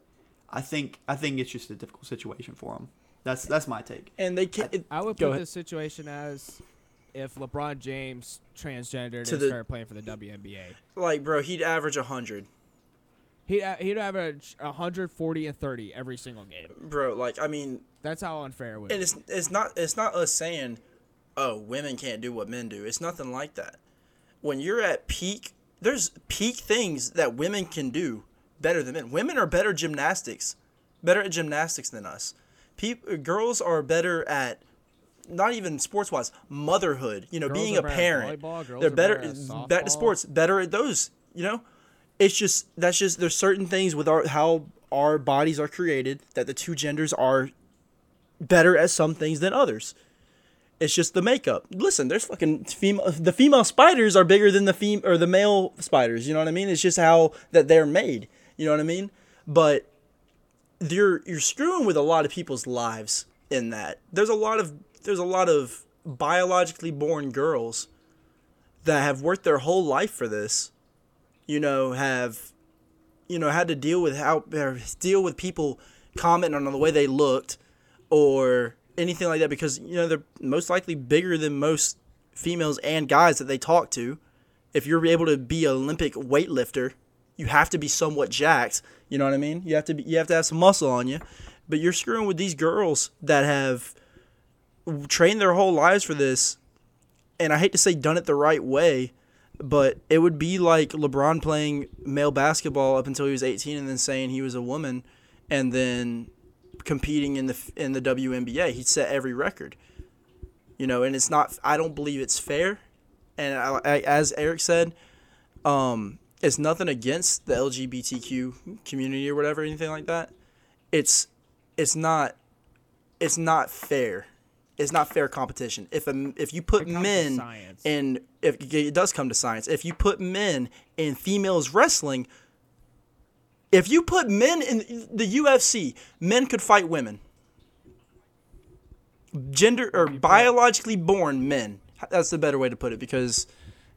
I think I think it's just a difficult situation for them that's that's my take And they can it, I would put ahead. this situation as if LeBron James transgendered To and the- started playing for the WNBA. like, bro, he'd average 100. He'd, uh, he'd average 140 and 30 every single game. Bro, like, I mean, That's how unfair it would. and be. it's it's not it's not us saying, "Oh, women can't do what men do." It's nothing like that. When you're at peak, there's peak things that women can do better than men. Women are better gymnastics, better at gymnastics than us. Peop girls are better at not even sports wise, motherhood. You know, Girls being a parent. volleyball, They're better. better at Back to sports, better at those. You know, it's just that's just there's certain things with our how our bodies are created that the two genders are better at some things than others. It's just the makeup. Listen, there's fucking female. The female spiders are bigger than the fem or the male spiders. You know what I mean? It's just how that they're made. You know what I mean? But you're you're screwing with a lot of people's lives in that. There's a lot of there's a lot of biologically born girls that have worked their whole life for this. You know, have you know had to deal with how deal with people commenting on the way they looked or anything like that because you know they're most likely bigger than most females and guys that they talk to. If you're able to be an Olympic weightlifter, you have to be somewhat jacked. You know what I mean? You have to be, you have to have some muscle on you. But you're screwing with these girls that have trained their whole lives for this, and I hate to say done it the right way, but it would be like LeBron playing male basketball up until he was 18 and then saying he was a woman, and then competing in the in the WNBA. He set every record. You know, and it's not. I don't believe it's fair. And I, I, as Eric said, um, it's nothing against the LGBTQ community or whatever, anything like that. It's it's not it's not fair. It's not fair competition. If a, if you put It comes to men in if it does come to science, if you put men in females wrestling, if you put men in the UFC, men could fight women. Gender or biologically born men. That's the better way to put it because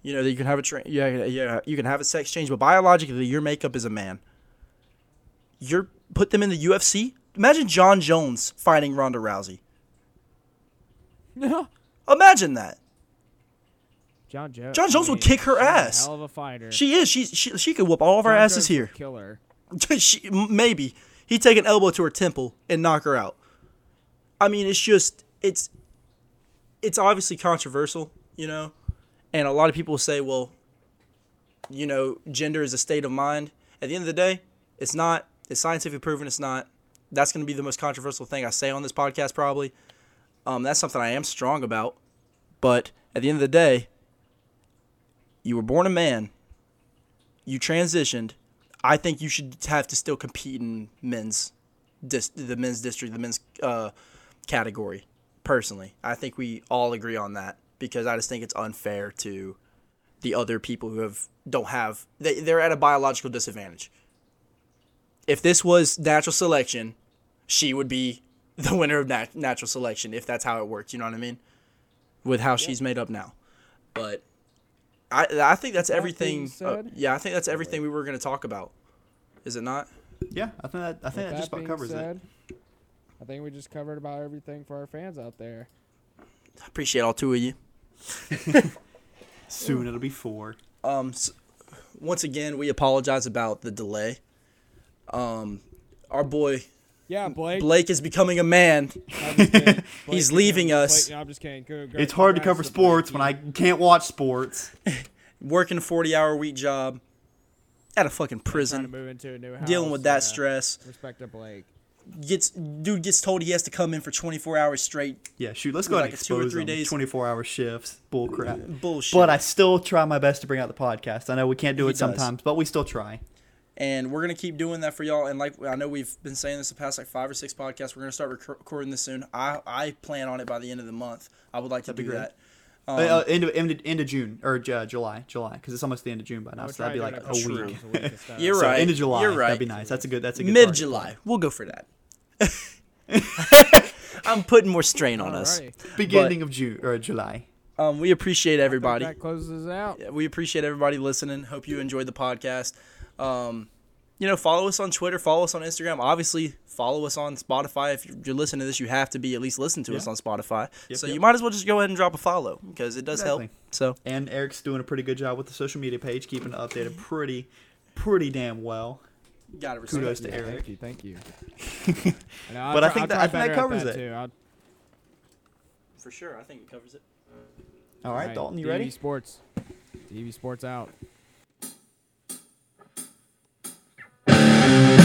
you know you can have a tra- yeah yeah you can have a sex change, but biologically your makeup is a man. You're put them in the UFC. Imagine Jon Jones fighting Ronda Rousey. Imagine that. Jon Jones. Jon Jones would kick her ass. Hell of a fighter. She is. She she, she could whoop all of our asses Jones here. Kill her. she, maybe he'd take an elbow to her temple and knock her out. I mean, it's just it's it's obviously controversial, you know, and a lot of people say, well, you know, gender is a state of mind. At the end of the day, it's not. It's scientifically proven. It's not. That's going to be the most controversial thing I say on this podcast, probably. Um, that's something I am strong about. But at the end of the day, you were born a man. You transitioned. I think you should have to still compete in men's, dis- the men's district, the men's uh, category. Personally, I think we all agree on that because I just think it's unfair to the other people who have don't have they they're at a biological disadvantage. If this was natural selection, she would be the winner of nat- natural selection if that's how it works. You know what I mean? With how she's made up now. But I I think that's That everything. being uh, yeah, I think that's everything we were going to talk about. Is it not? Yeah, I think that I think With that just about being covers it. I think we just covered about everything for our fans out there. I appreciate all two of you. Soon it'll be four. Um, s once again, we apologize about the delay. Um, our boy Yeah, Blake. Blake is becoming a man. I'm just kidding. Blake He's leaving gonna- us. Blake- no, I'm just kidding. Go- go- It's hard to congrats cover Blake. sports when I can't watch sports. working a 40 hour week job at a fucking prison, move into a new house. dealing with that yeah. stress. Respect to Blake. Gets dude gets told he has to come in for 24 hours straight. Yeah, shoot, let's go Like ahead and a two or three them. days. 24 hour shifts. Bull crap. Bullshit. But I still try my best to bring out the podcast. I know we can't do He it does. sometimes, but we still try. and we're gonna keep doing that for y'all. And like I know we've been saying this the past like five or six podcasts. We're gonna start rec- recording this soon. I I plan on it by the end of the month. I would like to That'd be do that. Uh, Um, uh, end, of, end, of, end of June or uh, July, July, because it's almost the end of June by now. So that'd be like a True. week. a week. You're So right. End of July. You're right. That'd be nice. That's a good. That's a good. Mid July. We'll go for that. I'm putting more strain on us. Alrighty. Beginning of June or July. Um, we appreciate everybody. That closes out. Yeah, we appreciate everybody listening. Hope you enjoyed the podcast. Um, you know, follow us on Twitter, follow us on Instagram. Obviously, follow us on Spotify. If you're- you're listening to this, you have to be at least listen to us on Spotify. Yep, so yep. you might as well just go ahead and drop a follow because it does help. So And Eric's doing a pretty good job with the social media page, keeping it updated pretty, pretty damn well. got to respect. Kudos to Yeah, Eric. Thank you. Thank you. And I'll But I try- think I'll that- I think that better at covers it. Too. For sure, I think it covers it. All right, alright, Dalton, you DEB ready? Sports. DEB Sports out. Thank you.